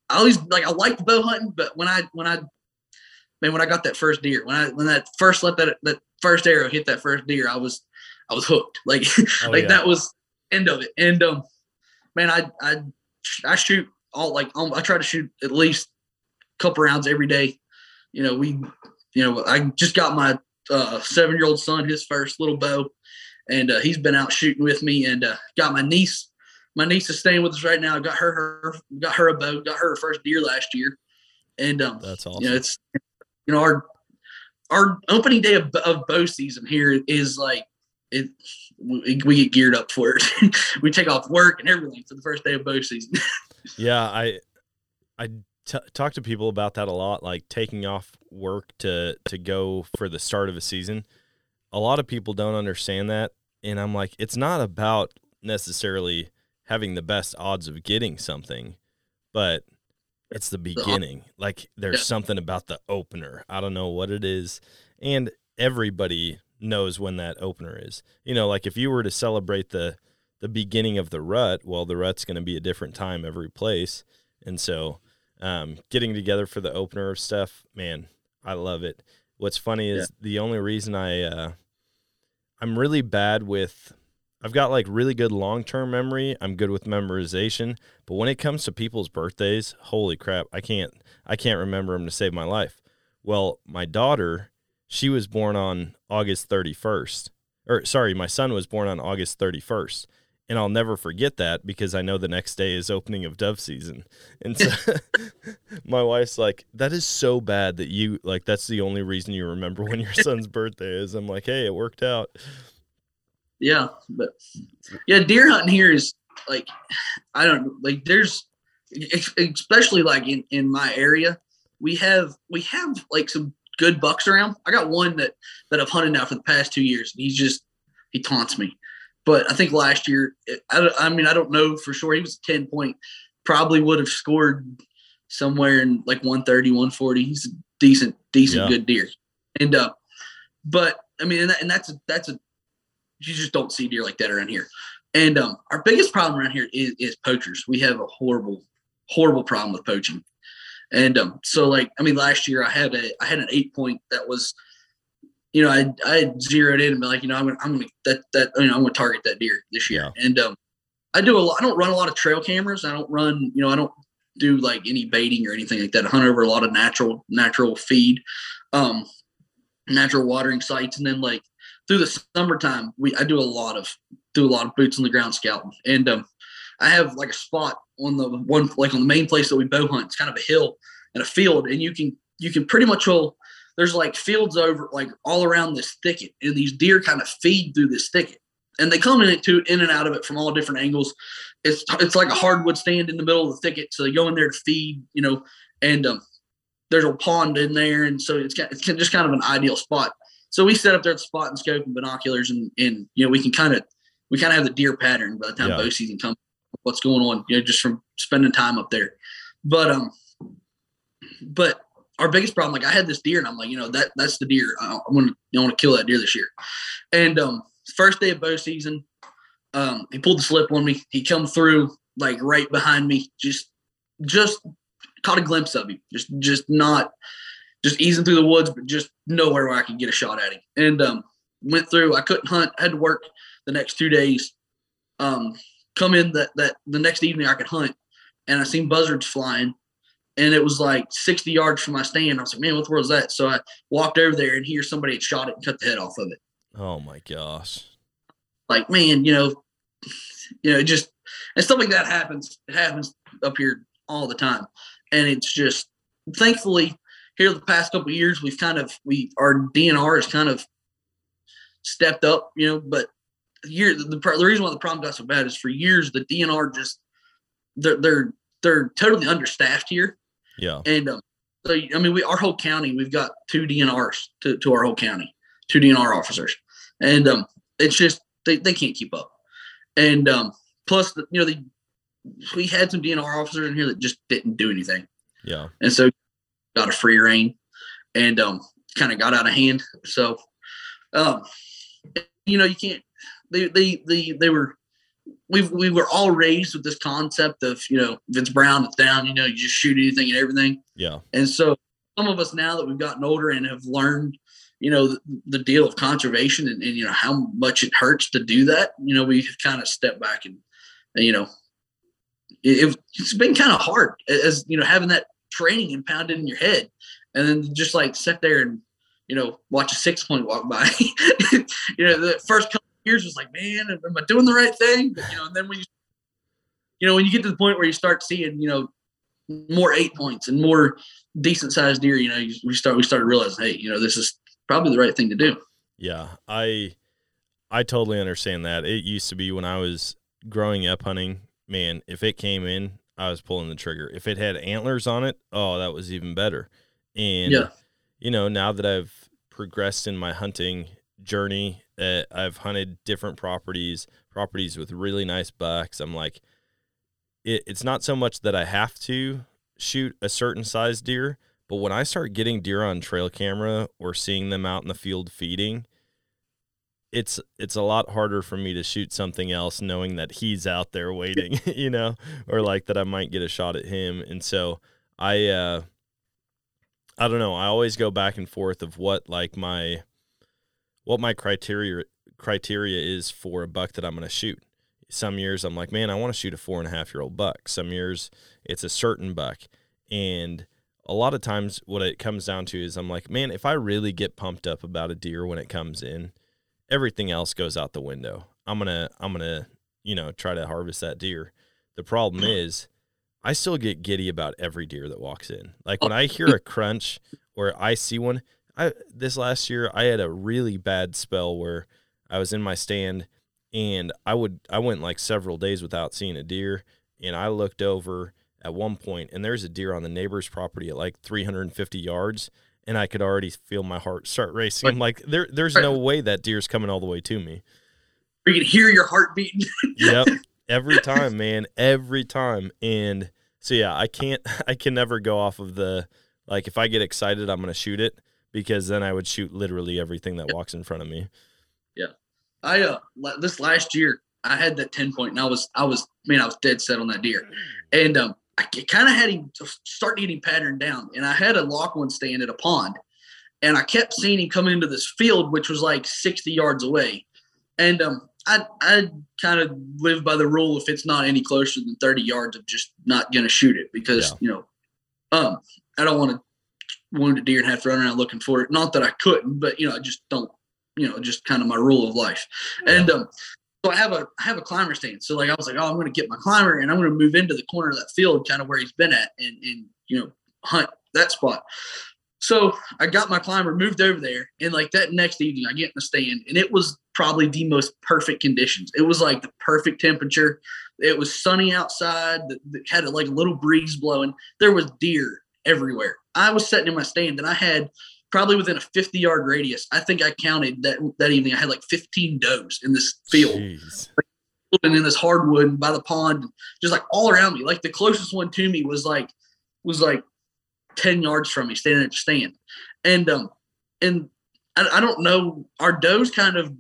I always like I liked bow hunting, but when I when I man, when I got that first deer, when I when that first let that that first arrow hit that first deer, I was I was hooked. Like Oh, like yeah. that was end of it. And um, man, I I I shoot all like um, I try to shoot at least a couple rounds every day. You know, we you know I just got my uh, seven year old son his first little bow, and uh, he's been out shooting with me. And uh, got my niece. My niece is staying with us right now. Got her her got her a bow. Got her her first deer last year. And um, That's awesome. you know, it's you know our our opening day of, of bow season here is like it. We, we get geared up for it. we take off work and everything for the first day of bow season. Yeah, I I t- talk to people about that a lot, like taking off work to to go for the start of a season. A lot of people don't understand that, and I'm like, it's not about necessarily having the best odds of getting something, but it's the beginning. Like there's Yeah. something about the opener. I don't know what it is, and everybody knows when that opener is. You know, like if you were to celebrate the the beginning of the rut, well, the rut's going to be a different time every place. And so, um, getting together for the opener of stuff, man, I love it. What's funny is the only reason I, uh, I'm really bad with, I've got like really good long term memory. I'm good with memorization, but when it comes to people's birthdays, holy crap, I can't, I can't remember them to save my life. Well, my daughter, she was born on August 31st, or sorry, my son was born on August 31st and I'll never forget that because I know the next day is opening of dove season. And so my wife's like, that is so bad that you like that's the only reason you remember when your son's birthday is. I'm like, hey, it worked out. Yeah, but yeah, deer hunting here is like I don't like there's especially like in in my area, we have we have like some good bucks around. I got one that that I've hunted now for the past two years, and he's just he taunts me. But I think last year, I, I mean, I don't know for sure. He was a 10 point, probably would have scored somewhere in like 130, 140. He's a decent, decent, Yeah. good deer. And, uh, but I mean, and, that, and that's a, that's a, you just don't see deer like that around here. And, um, our biggest problem around here is, is poachers. We have a horrible, horrible problem with poaching. And, um, so like, I mean, last year I had a, I had an eight point that was, you know, I I had zeroed in and like, you know, I'm gonna I'm gonna that that you know I'm gonna target that deer this year. And um, I do a lot. I don't run a lot of trail cameras. I don't run. You know, I don't do like any baiting or anything like that. I hunt over a lot of natural natural feed, um, natural watering sites, and then like through the summertime, we I do a lot of do a lot of boots on the ground scouting, and um, I have like a spot on the one like on the main place that we bow hunt. It's kind of a hill and a field, and you can you can pretty much all there's like fields over like all around this thicket, and these deer kind of feed through this thicket, and they come in it in and out of it from all different angles. It's it's like a hardwood stand in the middle of the thicket, so they go in there to feed, you know, and um, there's a pond in there, and so it's it's just kind of an ideal spot. So we set up there at the spot and scope and binoculars, and and you know we can kind of we kind of have the deer pattern by the time Yeah. bow season comes. What's going on? You know, just from spending time up there. But um, but our biggest problem, like I had this deer, and I'm like, you know, that that's the deer. I, I want to I want to kill that deer this year. And um, first day of bow season, um, he pulled the slip on me. He come through like right behind me, just just caught a glimpse of him, just just not just easing through the woods, but just nowhere where I could get a shot at him. And um, went through. I couldn't hunt. had to work the next two days. Um, come in that that the next evening I could hunt, and I seen buzzards flying, and it was like 60 yards from my stand. I was like, man, what the world is that? So I walked over there and here somebody had shot it and cut the head off of it. Oh my gosh. Like, man, you know, you know, just and stuff like that happens. It happens up here all the time, and it's just thankfully here the past couple of years we've kind of we our DNR has kind of stepped up, you know, but year the, the the reason why the problem got so bad is for years the DNR just they're they're they're totally understaffed here. Yeah. And um, so I mean, we our whole county, we've got two DNRs to, to our whole county, two DNR officers, and um, it's just they, they can't keep up. And um, plus, the, you know, they we had some DNR officers in here that just didn't do anything, Yeah. and so got a free reign, and um, kind of got out of hand. So, um, you know, you can't. They they they they were. We we were all raised with this concept of you know if it's brown it's down you know you just shoot anything and everything Yeah. and so some of us now that we've gotten older and have learned, you know, the, the deal of conservation and, and, you know, how much it hurts to do that, you know, we've kind of step back and, and, you know, it, it's been kind of hard as, you know, having that training and impounded in your head and then just like sit there and, you know, watch a six point walk by. you know, the first couple years was like, man, am I doing the right thing? But, you know, and then when you, you know, when you get to the point where you start seeing, you know, more eight points and more decent sized deer, you know, you, we start we started realizing, hey, you know, this is probably the right thing to do. Yeah, I I totally understand that. It used to be when I was growing up hunting, man, if it came in, I was pulling the trigger. If it had antlers on it, oh, that was even better. And Yeah. you know, now that I've progressed in my hunting journey, uh, I've hunted different properties, properties with really nice bucks. I'm like, it, it's not so much that I have to shoot a certain size deer, but when I start getting deer on trail camera or seeing them out in the field feeding, it's it's a lot harder for me to shoot something else knowing that he's out there waiting, you know, or like that I might get a shot at him. And so I uh I don't know, I always go back and forth of what like my what my criteria criteria is for a buck that I'm gonna shoot. Some years I'm like, man, I want to shoot a four and a half year old buck. Some years it's a certain buck. And a lot of times what it comes down to is I'm like, man, if I really get pumped up about a deer when it comes in, everything else goes out the window. I'm gonna I'm gonna you know, try to harvest that deer. The problem is, I still get giddy about every deer that walks in. Like when I hear a crunch or I see one, I this last year I had a really bad spell where I was in my stand and I would I went like several days without seeing a deer and I looked over at one point and there's a deer on the neighbor's property at like 350 yards and I could already feel my heart start racing. I'm like there there's no way that deer's coming all the way to me. You can hear your heart beating. yep. Every time, man. Every time. And so yeah, I can't I can never go off of the like if I get excited, I'm gonna shoot it because then I would shoot literally everything that walks in front of me. Yeah, I uh this last year I had that ten point and I was I was man I was dead set on that deer, and um I kind of had him start to get him patterned down, and I had a lock on stand at a pond, and I kept seeing him come into this field which was like sixty yards away, and um I I kind of live by the rule if it's not any closer than thirty yards I'm just not gonna shoot it because Yeah. you know um I don't want to wound a deer and have to run around looking for it. Not that I couldn't, but you know I just don't you know just kind of my rule of life. And um, so I have a I have a climber stand. So like I was like, oh, I'm going to get my climber and I'm going to move into the corner of that field, kind of where he's been at, and and you know hunt that spot. So I got my climber moved over there, and like that next evening, I get in the stand, and it was probably the most perfect conditions. It was like the perfect temperature. It was sunny outside. That had like a little breeze blowing. There was deer everywhere. I was sitting in my stand, and I had probably within a 50 yard radius. I think I counted that that evening. I had like 15 does in this field Jeez. and in this hardwood by the pond, just like all around me. Like the closest one to me was like was like 10 yards from me, standing at the stand. And um and I, I don't know, our does kind of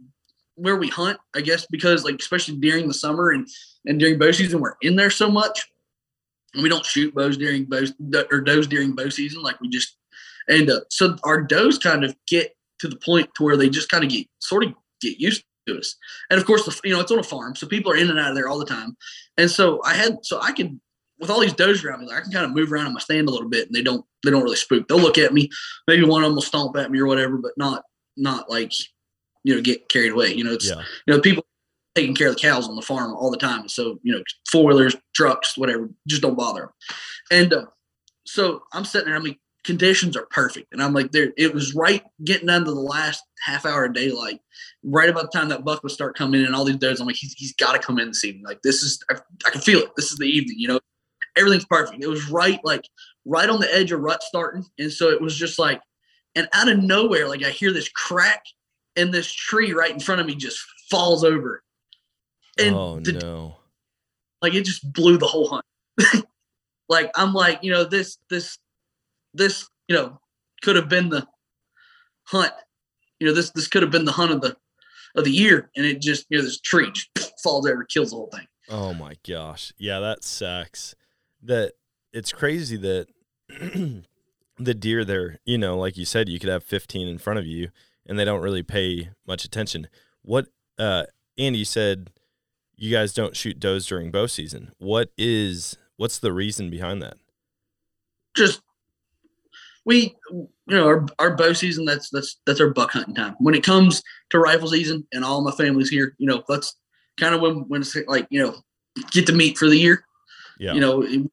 where we hunt, I guess, because like especially during the summer and and during bow season, we're in there so much. And we don't shoot bows during bow or does during bow season, like we just and uh, so our does kind of get to the point to where they just kind of get sort of get used to us. And of course, the, you know, it's on a farm, so people are in and out of there all the time. And so I had, so I can, with all these does around me, like I can kind of move around in my stand a little bit, and they don't, they don't really spook. They'll look at me, maybe one of them will stomp at me or whatever, but not, not like, you know, get carried away. You know, it's, Yeah. you know, people taking care of the cows on the farm all the time. So, you know, four wheelers, trucks, whatever, just don't bother them. And uh, so I'm sitting there, I mean, conditions are perfect. And I'm like, there, it was right getting under the last half hour of daylight, right about the time that buck would start coming in and all these does. I'm like, he's, he's got to come in this evening. Like, this is, I, I can feel it. This is the evening, you know, everything's perfect. It was right, like, right on the edge of rut starting. And so it was just like, and out of nowhere, like, I hear this crack and this tree right in front of me just falls over. And oh the no. like it just blew the whole hunt. like I'm like, you know, this this this, you know, could have been the hunt. You know, this this could have been the hunt of the of the year, and it just you know this tree just falls over, kills the whole thing. Oh my gosh. Yeah, that sucks. That it's crazy that the deer there, you know, like you said, you could have 15 in front of you and they don't really pay much attention. What uh Andy you said you guys don't shoot does during bow season. What is what's the reason behind that? Just we you know our, our bow season that's that's that's our buck hunting time. When it comes to rifle season and all my family's here you know that's kind of when when it's like you know get the meat for the year. Yeah. you know it-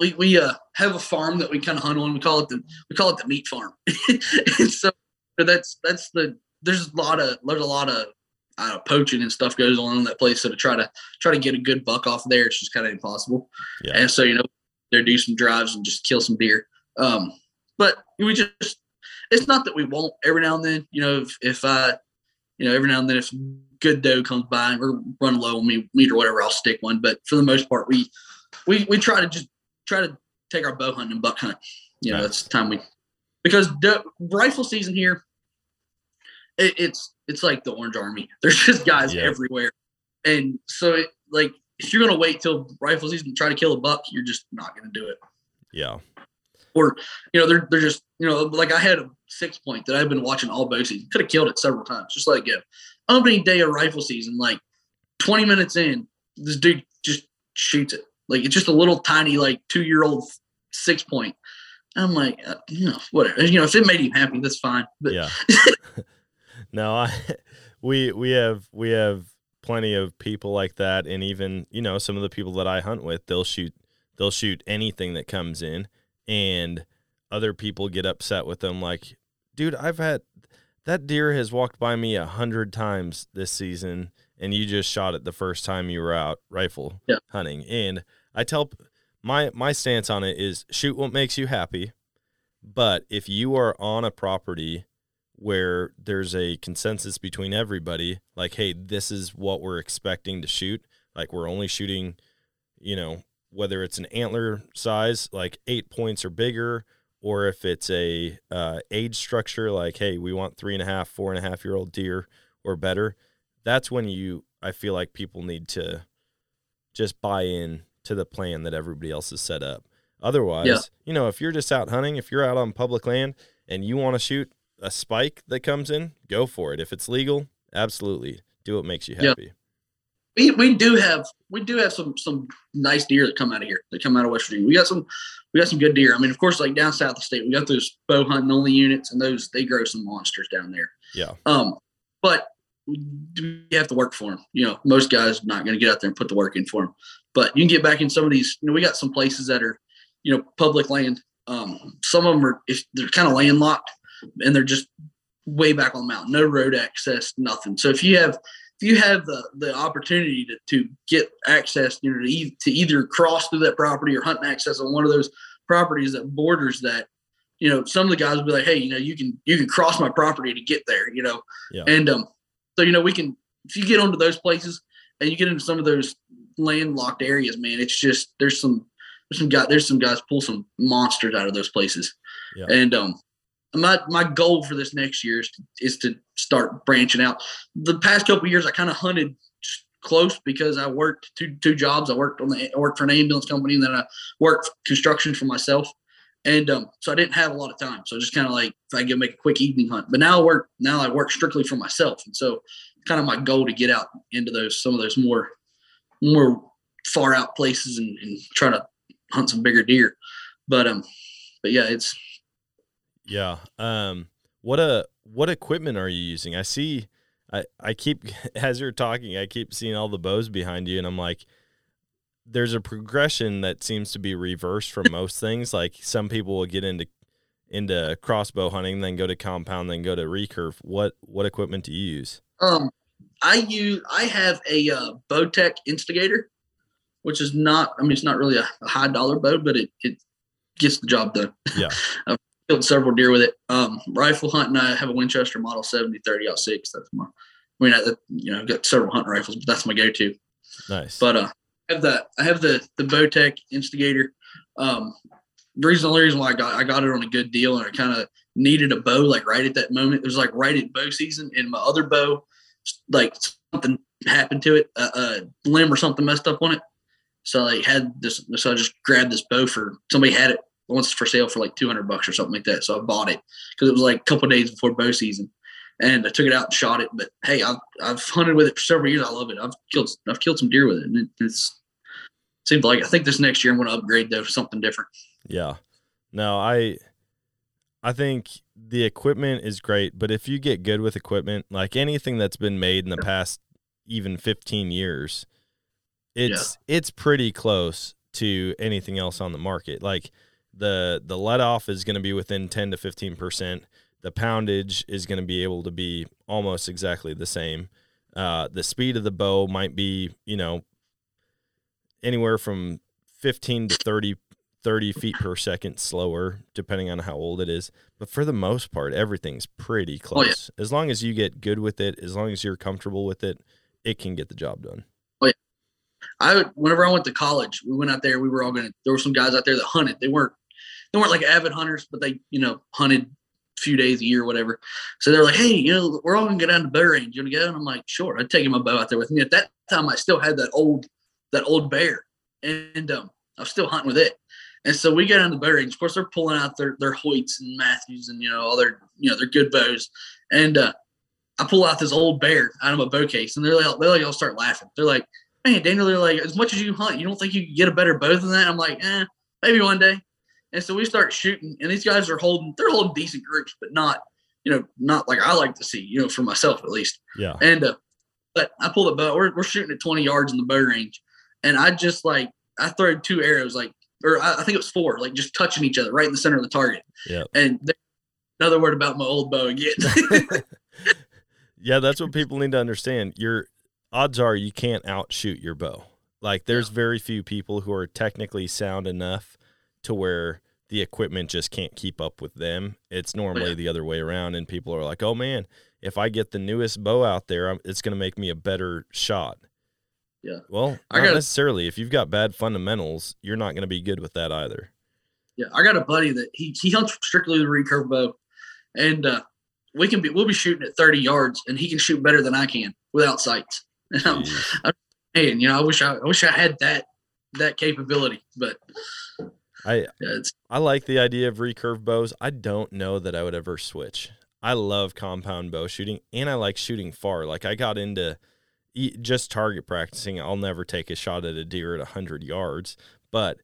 we we uh have a farm that we kind of hunt on. We call it the we call it the meat farm. And so that's that's the there's a lot of there's a lot of uh, poaching and stuff goes on in that place. So to try to try to get a good buck off there it's just kind of impossible. Yeah. and so you know they do some drives and just kill some deer. Um but we just it's not that we won't every now and then you know if if i you know every now and then if good doe comes by and we're running low on me meat or whatever i'll stick one. But for the most part we we we try to just try to take our bow hunting and buck hunt. You know that's the time we because the rifle season here it, it's it's like the orange army. There's just guys Yeah. everywhere. And so it like if you're gonna wait till rifle season to try to kill a buck you're just not gonna do it. Yeah. Or you know they're they're just you know like I had a six point that I've been watching all bow season. Could have killed it several times. Just let it go. Opening day of rifle season, like twenty minutes in, this dude just shoots it. Like it's just a little tiny like two year old six point. I'm like, uh, you know, whatever. You know, if it made him happy, that's fine. But Yeah. no, I we we have we have plenty of people like that, and even you know some of the people that I hunt with, they'll shoot they'll shoot anything that comes in, and other people get upset with them. Like, dude, I've had that deer has walked by me a hundred times this season, and you just shot it the first time you were out rifle Yeah. hunting. And I tell my my stance on it is shoot what makes you happy, but if you are on a property where there's a consensus between everybody, like, hey, this is what we're expecting to shoot. Like, we're only shooting, you know, whether it's an antler size, like eight points or bigger, or if it's a uh, age structure, like, hey, we want three and a half, four and a half year old deer or better. That's when you, I feel like people need to just buy in to the plan that everybody else has set up. Otherwise, Yeah. you know, if you're just out hunting, if you're out on public land and you want to shoot a spike that comes in, go for it. If it's legal, absolutely do what makes you Yeah. We we do have we do have some some nice deer that come out of here that come out of West Virginia. We got some we got some good deer. I mean, of course, like down south of the state, we got those bow hunting only units, and those they grow some monsters down there. Yeah. Um, but we you have to work for them. You know, most guys not going to get out there and put the work in for them. But you can get back in some of these. You know, we got some places that are, you know, public land. Um, some of them are if they're kind of landlocked, and they're just way back on the mountain, no road access, nothing. So if you have if you have the the opportunity to, to get access, you know, to, e- to either cross through that property or hunting access on one of those properties that borders that, you know, some of the guys will be like, hey, you know, you can you can cross my property to get there, you know, Yeah. and um, so you know, we can if you get onto those places and you get into some of those landlocked areas, man, it's just there's some there's some guys there's some guys pull some monsters out of those places, Yeah. and um, my my goal for this next year is to, is to start branching out. The past couple years, I kind of hunted close because I worked two two jobs. I worked on the I worked for an ambulance company, and then I worked construction for myself. And um, so I didn't have a lot of time. So just kind of like if I could make a quick evening hunt. But now I work now I work strictly for myself. And so kind of my goal to get out into those some of those more more far out places and, and try to hunt some bigger deer. But um but yeah, it's Yeah. Um what a what equipment are you using? I see I I keep as you're talking, I keep seeing all the bows behind you and I'm like there's a progression that seems to be reversed from most things. Like some people will get into into crossbow hunting, then go to compound, then go to recurve. What what equipment do you use? Um, I use I have a uh, Bowtech Instigator, which is not. I mean, it's not really a, a high dollar bow, but it it gets the job done. Yeah. I've killed several deer with it. Um, rifle hunting, I have a Winchester Model 70 30 ought six. That's my. I mean, I, you know, I've got several hunting rifles, but that's my go-to. Nice. But uh, I have the I have the the Bowtech Instigator. Um, the reason, the only reason why I got I got it on a good deal, and I kind of needed a bow like right at that moment. It was like right at bow season, and my other bow, like something happened to it, a, a limb or something messed up on it. So I had this, so I just grabbed this bow for somebody had it once for sale for like two hundred bucks or something like that. So I bought it because it was like a couple days before bow season, and I took it out and shot it. But hey, I've I've hunted with it for several years. I love it. I've killed I've killed some deer with it, and it, it's seems like I think this next year I'm going to upgrade though to something different. Yeah. No, I I think the equipment is great, but if you get good with equipment, like anything that's been made in the past even 15 years, it's it's pretty close to anything else on the market. Like the the let off is going to be within 10 to 15%. The poundage is going to be able to be almost exactly the same. Uh, the speed of the bow might be, you know, anywhere from 15 to 30 30 feet per second slower, depending on how old it is. But for the most part, everything's pretty Oh, yeah. close. As long as you get good with it, as long as you're comfortable with it, it can get the job done. I would- whenever I went to college, we went out there. We were all gonna. There were some guys out there that hunted. They weren't they weren't like avid hunters, but they you know hunted a few days a year or whatever. So they're like, hey, you know, we're all gonna go down to bow range. You wanna go? And I'm like, sure. I'd take my bow out there with me. At that time, I still had that old that old bear, and um, I was still hunting with it. And so we go on the bow range. Of course, they're pulling out their their Hoyts and Mathews and you know all their you know their good bows. And uh, I pull out this old bear out of a bow case, and they're like, they're like all start laughing. They're like, man, Daniel, they're like, as much as you hunt, you don't think you could get a better bow than that? I'm like, eh, maybe one day. And so we start shooting, and these guys are holding, they're holding decent groups, but not, you know, not like I like to see, you know, for myself at least. Yeah. And uh, But I pull the bow. We're, we're shooting at 20 yards in the bow range, and I just like I throw two arrows, like or I, I think it was four, like just touching each other right in the center of the target. Yeah. And th- another word about my old bow again. yeah, that's what people need to understand. Your odds are you can't outshoot your bow. Like there's very few people who are technically sound enough to where the equipment just can't keep up with them. It's normally Yeah. the other way around, and people are like, "Oh man, if I get the newest bow out there, I'm, it's going to make me a better shot." Yeah. Well, I not gotta- necessarily. If you've got bad fundamentals, you're not going to be good with that either. Yeah, I got a buddy that he he hunts strictly the recurve bow, and uh, we can be we'll be shooting at thirty yards, and he can shoot better than I can without sights. And I'm, Jeez. man, you know, I wish I, I wish I had that that capability, but I yeah, I like the idea of recurve bows. I don't know that I would ever switch. I love compound bow shooting and I like shooting far. Like I got into just target practicing. I'll never take a shot at a deer at 100 yards, but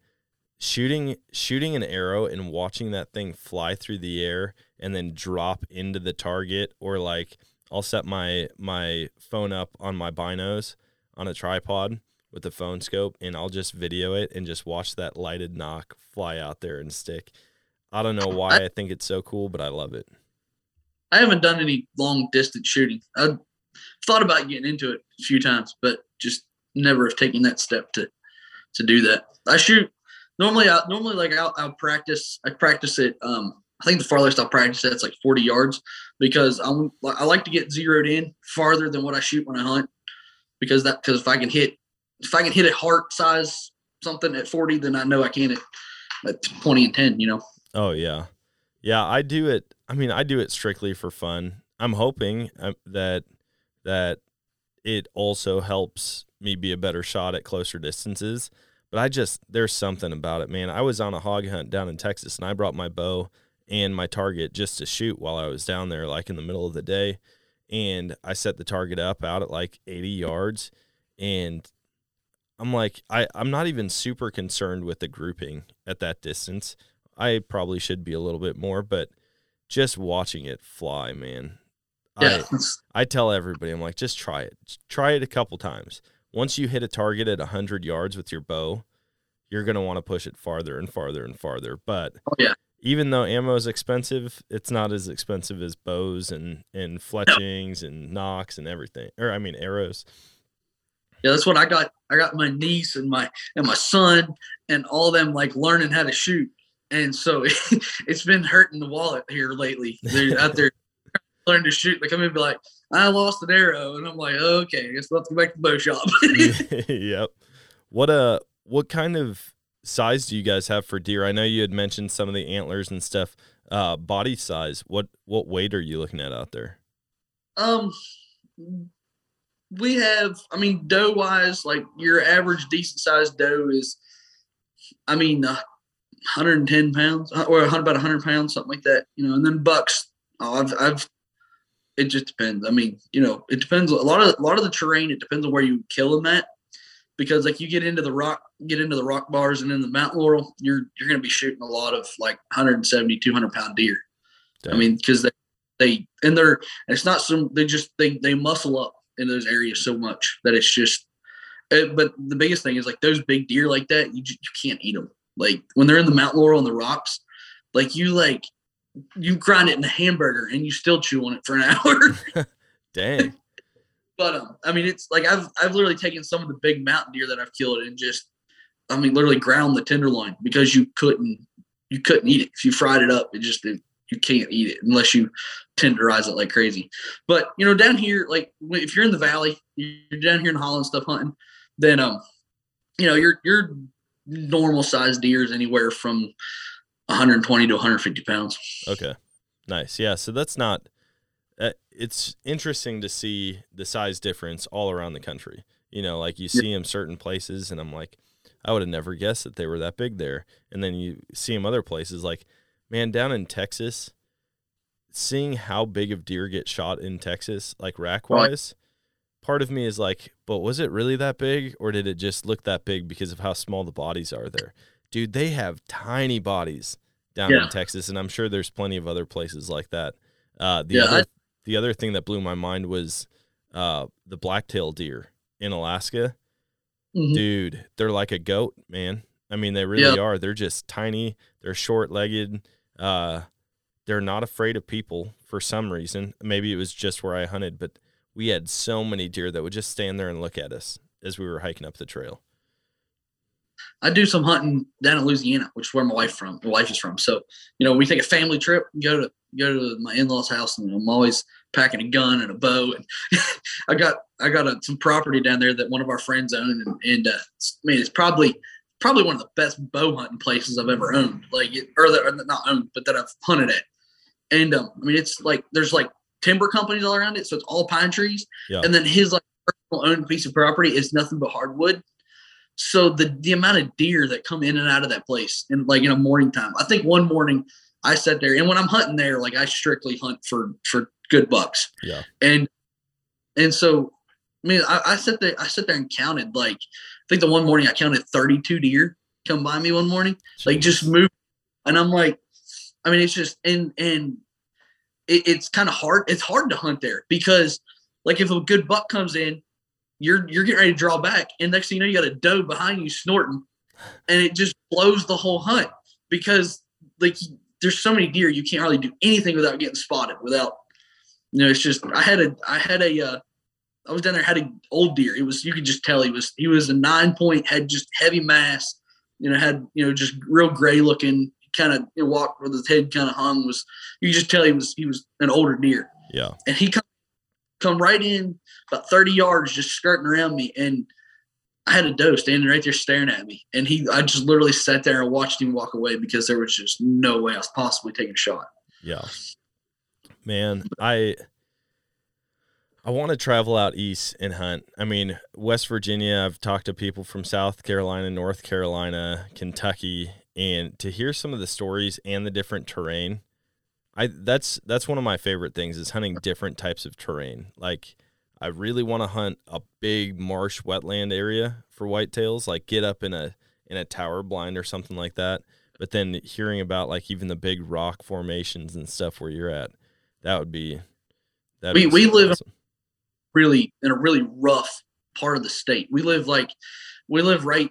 shooting shooting an arrow and watching that thing fly through the air and then drop into the target or like I'll set my my phone up on my binos on a tripod with the phone scope and I'll just video it and just watch that lighted nock fly out there and stick. I don't know why I think it's so cool, but I love it. I haven't done any long distance shooting. I've thought about getting into it a few times, but just never have taken that step to to do that. I shoot normally. I normally like I'll, I'll practice. I practice it. Um, I think the farthest I'll practice that's like 40 yards because I'm I like to get zeroed in farther than what I shoot when I hunt because that because if I can hit if I can hit a heart size something at 40, then I know I can at, at 20 and 10. You know. Oh yeah, yeah. I do it. I mean, I do it strictly for fun. I'm hoping uh, that that it also helps me be a better shot at closer distances. But I just there's something about it, man. I was on a hog hunt down in Texas, and I brought my bow and my target just to shoot while I was down there, like in the middle of the day. And I set the target up out at like 80 yards, and I'm like, I, I'm not even super concerned with the grouping at that distance. I probably should be a little bit more, but just watching it fly, man. Yeah. I, I tell everybody, I'm like, just try it. Just try it a couple times. Once you hit a target at 100 yards with your bow, you're going to want to push it farther and farther and farther. But oh yeah. even though ammo is expensive, it's not as expensive as bows and, and fletchings and nocks and everything. Or, I mean, arrows. Yeah, that's what I got. I got my niece and my and my son and all them like learning how to shoot, and so it's been hurting the wallet here lately. They're out there learning to shoot. They come in and be like, "I lost an arrow," and I'm like, "Okay, I guess we'll have to go back to the bow shop." yep. What uh what kind of size do you guys have for deer? I know you had mentioned some of the antlers and stuff. Uh body size. What what weight are you looking at out there? um, we have. I mean, doe wise, like your average decent sized doe is, I mean, uh, 110 pounds uh, or about 100 pounds, something like that. You know, and then bucks. Oh, I've I've it just depends. I mean, you know, it depends. A lot of a lot of the terrain. It depends on where you kill them at, because like you get into the rock, get into the rock bars, and in the Mount laurel, you're you're going to be shooting a lot of like 170, 200 pound deer. I mean, because they they and they're it's not some they just they they muscle up in those areas so much that it's just. uh, but the biggest thing is like those big deer like that, you ju- you can't eat them. Like when they're in the mountain laurel and the rocks, like you like you grind it in a hamburger and you still chew on it for an hour. Dang. but um, I mean, it's like I've I've literally taken some of the big mountain deer that I've killed and just, I mean, literally ground the tenderloin because you couldn't you couldn't eat it if you fried it up. It just it, you can't eat it unless you tenderize it like crazy. But you know, down here, like if you're in the valley, you're down here in Holland stuff hunting, then um, you know, your your normal sized deer is anywhere from 120 to 150 pounds. Okay. Nice. Yeah, so that's not uh, it's interesting to see the size difference all around the country. You know, like you see them certain places and I'm like I would have never guessed that they were that big there. And then you see them other places like man down in Texas seeing how big of deer get shot in Texas like rack wise part of me is like but was it really that big or did it just look that big because of how small the bodies are there dude they have tiny bodies down Yeah. in texas and i'm sure there's plenty of other places like that uh, the Yeah, other I- the other thing that blew my mind was uh, the blacktail deer in Alaska, Mhm. dude, they're like a goat, man. I mean, they really are. They're just tiny. They're short legged. Uh, they're not afraid of people for some reason. Maybe it was just where I hunted, but we had so many deer that would just stand there and look at us as we were hiking up the trail. I do some hunting down in Louisiana, which is where my wife from. My wife is from. So, you know, we take a family trip, go to go to my in laws' house, and I'm always packing a gun and a bow. And I got I got a, some property down there that one of our friends own, and, and uh, mean, it's probably probably one of the best bow hunting places I've ever owned. Like, or, that, or not owned, but that I've hunted at. And um, I mean, it's like there's like timber companies all around it, so it's all pine trees. Yeah. And then his like personal owned piece of property is nothing but hardwood. So the the amount of deer that come in and out of that place, and like in a morning time, I think one morning I sat there, and when I'm hunting there, like I strictly hunt for for good bucks, Yeah. and and so I mean, I, I sat there, I sat there and counted like I think the one morning I counted 32 deer come by me one morning, like just Jeez. move, and I'm like, I mean, it's just and and it, it's kind of hard. It's hard to hunt there because like if a good buck comes in, you're you're getting ready to draw back, and next thing you know, you got a doe behind you snorting, and it just blows the whole hunt because like there's so many deer you can't really do anything without getting spotted. Without you know, it's just I had a I had a uh, I was down there had an old deer. It was you could just tell he was he was a nine point had just heavy mass, you know had you know just real gray looking kind of you know, walked with his head kind of hung was you just tell he was he was an older deer Yeah. and he come, come right in about 30 yards just skirting around me and i had a doe standing right there staring at me and he i just literally sat there and watched him walk away because there was just no way i was possibly taking a shot Yeah. Man, I I want to travel out east and hunt. I mean, West Virginia, I've talked to people from South Carolina, North Carolina, Kentucky, and to hear some of the stories and the different terrain, I that's that's one of my favorite things is hunting different types of terrain. Like I really want to hunt a big marsh wetland area for whitetails, like get up in a in a tower blind or something like that. But then hearing about like even the big rock formations and stuff where you're at, that would be that We- we live- awesome. really in a really rough part of the state we live like we live right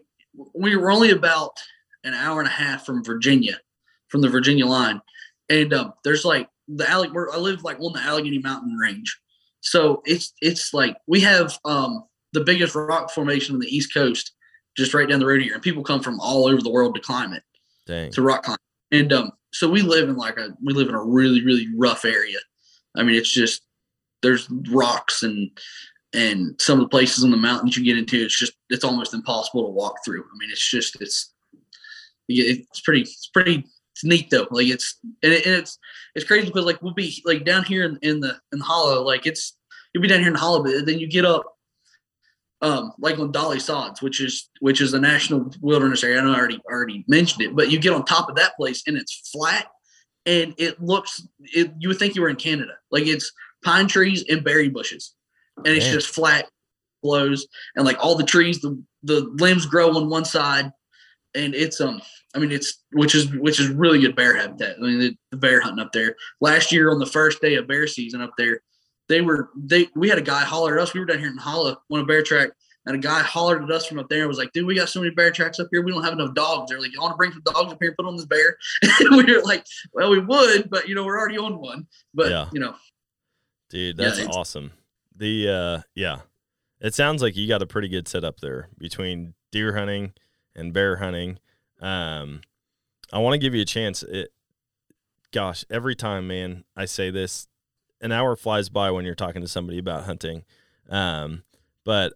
we were only about an hour and a half from virginia from the virginia line and um, there's like the where i live like on the allegheny mountain range so it's it's like we have um the biggest rock formation on the east coast just right down the road here and people come from all over the world to climb it Dang. to rock climb. And um, so we live in like a we live in a really really rough area. I mean, it's just there's rocks and and some of the places on the mountains you get into, it's just it's almost impossible to walk through. I mean, it's just it's it's pretty it's pretty it's neat though. Like it's and, it, and it's it's crazy because like we'll be like down here in, in the in the hollow, like it's you'll be down here in the hollow, but then you get up um, like on Dolly Sods, which is which is a national wilderness area. I know I already already mentioned it, but you get on top of that place and it's flat and it looks it you would think you were in Canada. Like it's pine trees and berry bushes. And it's just flat blows and like all the trees, the the limbs grow on one side and it's um I mean it's which is which is really good bear habitat. I mean the, the bear hunting up there. Last year on the first day of bear season up there, they were they we had a guy holler at us. We were down here in Holla on a bear track, and a guy hollered at us from up there and was like, "Dude, we got so many bear tracks up here. We don't have enough dogs." They're like, "You want to bring some dogs up here and put on this bear?" and we were like, "Well, we would, but you know, we're already on one." But Yeah. you know, Dude, that's it's- awesome. The uh yeah. It sounds like you got a pretty good setup there between deer hunting and bear hunting. Um I want to give you a chance. It gosh, every time, man, I say this, an hour flies by when you're talking to somebody about hunting. Um but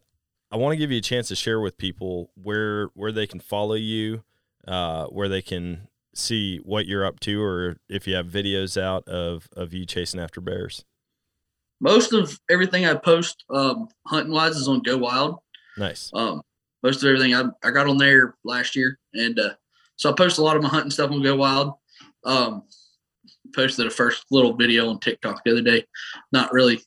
I want to give you a chance to share with people where where they can follow you, uh where they can see what you're up to or if you have videos out of of you chasing after bears. most of everything I post um, hunting wise is on Go Wild. Nice. Um, most of everything I, I got on there last year, and uh, so I post a lot of my hunting stuff on Go Wild. Um, posted a first little video on TikTok the other day. Not really,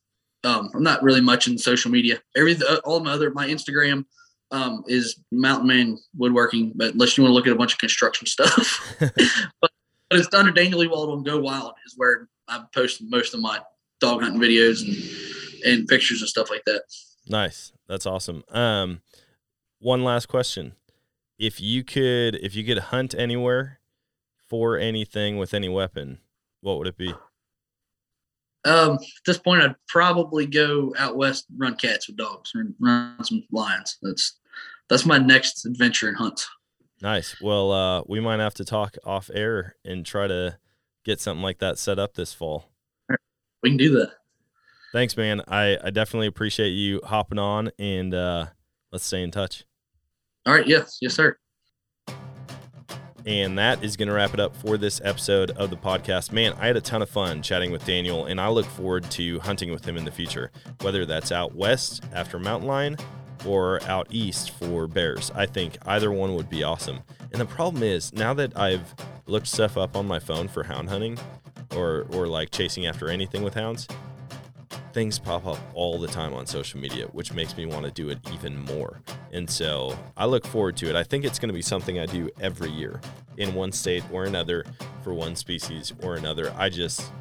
um, I'm not really much in social media. Every uh, all my other my Instagram um, is Mountain Man Woodworking, but unless you want to look at a bunch of construction stuff, but, but it's under Daniel Ewald on Go Wild is where I'm posting most of my dog hunting videos and and pictures and stuff like that. Nice. That's awesome. Um, one last question: If you could, if you could hunt anywhere for anything with any weapon, what would it be? Um, at this point, I'd probably go out west, run cats with dogs, run, run some lions. That's that's my next adventure and hunt. Nice. Well, uh, we might have to talk off air and try to get something like that set up this fall. We can do that. Thanks, man. I, I definitely appreciate you hopping on and uh, let's stay in touch. All right. Yes. Yes, sir. And that is going to wrap it up for this episode of the podcast. Man, I had a ton of fun chatting with Daniel, and I look forward to hunting with him in the future, whether that's out west after mountain lion or out east for bears. I think either one would be awesome. And the problem is, now that I've looked stuff up on my phone for hound hunting or, or like chasing after anything with hounds, things pop up all the time on social media, which makes me want to do it even more. And so I look forward to it. I think it's going to be something I do every year in one state or another for one species or another. I just,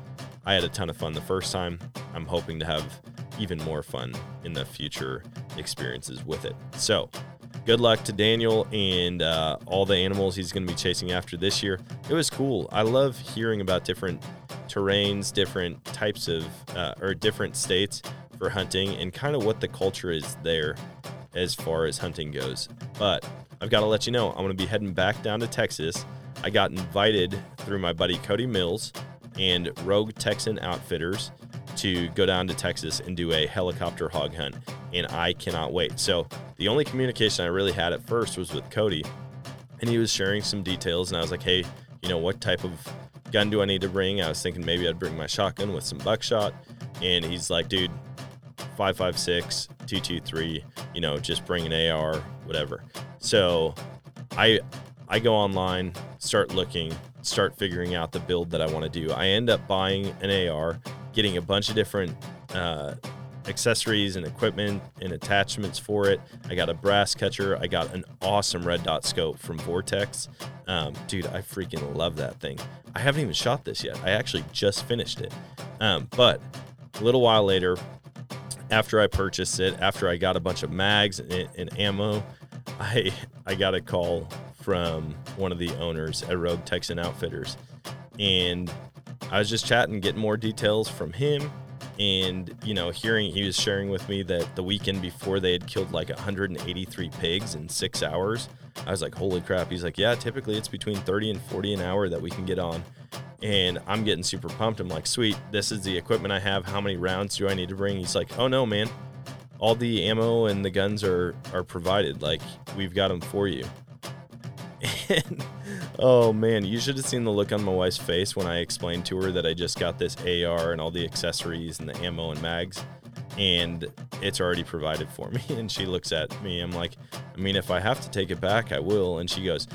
I had a ton of fun the first time. I'm hoping to have even more fun in the future experiences with it. So, good luck to Daniel and uh, all the animals he's going to be chasing after this year. It was cool. I love hearing about different terrains, different types of, uh, or different states for hunting, and kind of what the culture is there as far as hunting goes. But I've got to let you know, I'm going to be heading back down to Texas. I got invited through my buddy Cody Mills and Rogue Texan Outfitters to go down to Texas and do a helicopter hog hunt, and I cannot wait. So, the only communication I really had at first was with Cody, and he was sharing some details, and I was like, hey, you know, what type of gun do I need to bring? I was thinking maybe I'd bring my shotgun with some buckshot, and he's like, dude, 556, 223, you know, just bring an AR, whatever. So, I I go online, start looking, start figuring out the build that I want to do. I end up buying an AR, getting a bunch of different uh, accessories and equipment and attachments for it. I got a brass catcher. I got an awesome red dot scope from Vortex. Um, dude, I freaking love that thing. I haven't even shot this yet. I actually just finished it. Um, but a little while later, after I purchased it, after I got a bunch of mags and, and ammo, I I got a call from one of the owners at Rogue Texan Outfitters, and I was just chatting, getting more details from him, and you know, hearing he was sharing with me that the weekend before they had killed like 183 pigs in six hours. I was like, holy crap! He's like, yeah, typically it's between 30 and 40 an hour that we can get on. And I'm getting super pumped. I'm like, sweet, this is the equipment I have. How many rounds do I need to bring? He's like, oh no, man, all the ammo and the guns are are provided. Like we've got them for you. And oh man, you should have seen the look on my wife's face when I explained to her that I just got this AR and all the accessories and the ammo and mags, and it's already provided for me. And she looks at me. I'm like, I mean, if I have to take it back, I will. And she goes,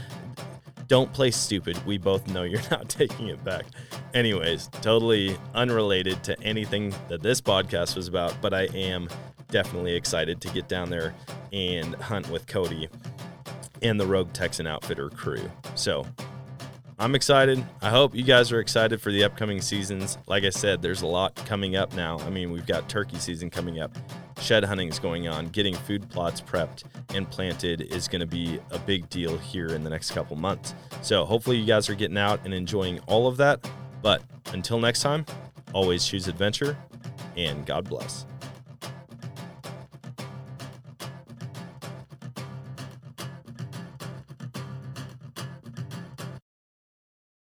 Don't play stupid. We both know you're not taking it back. Anyways, totally unrelated to anything that this podcast was about, but I am definitely excited to get down there and hunt with Cody and the Rogue Texan Outfitter crew. So I'm excited. I hope you guys are excited for the upcoming seasons. Like I said, there's a lot coming up now. I mean, we've got turkey season coming up, shed hunting is going on, getting food plots prepped and planted is going to be a big deal here in the next couple months. So hopefully you guys are getting out and enjoying all of that. But until next time, always choose adventure and God bless.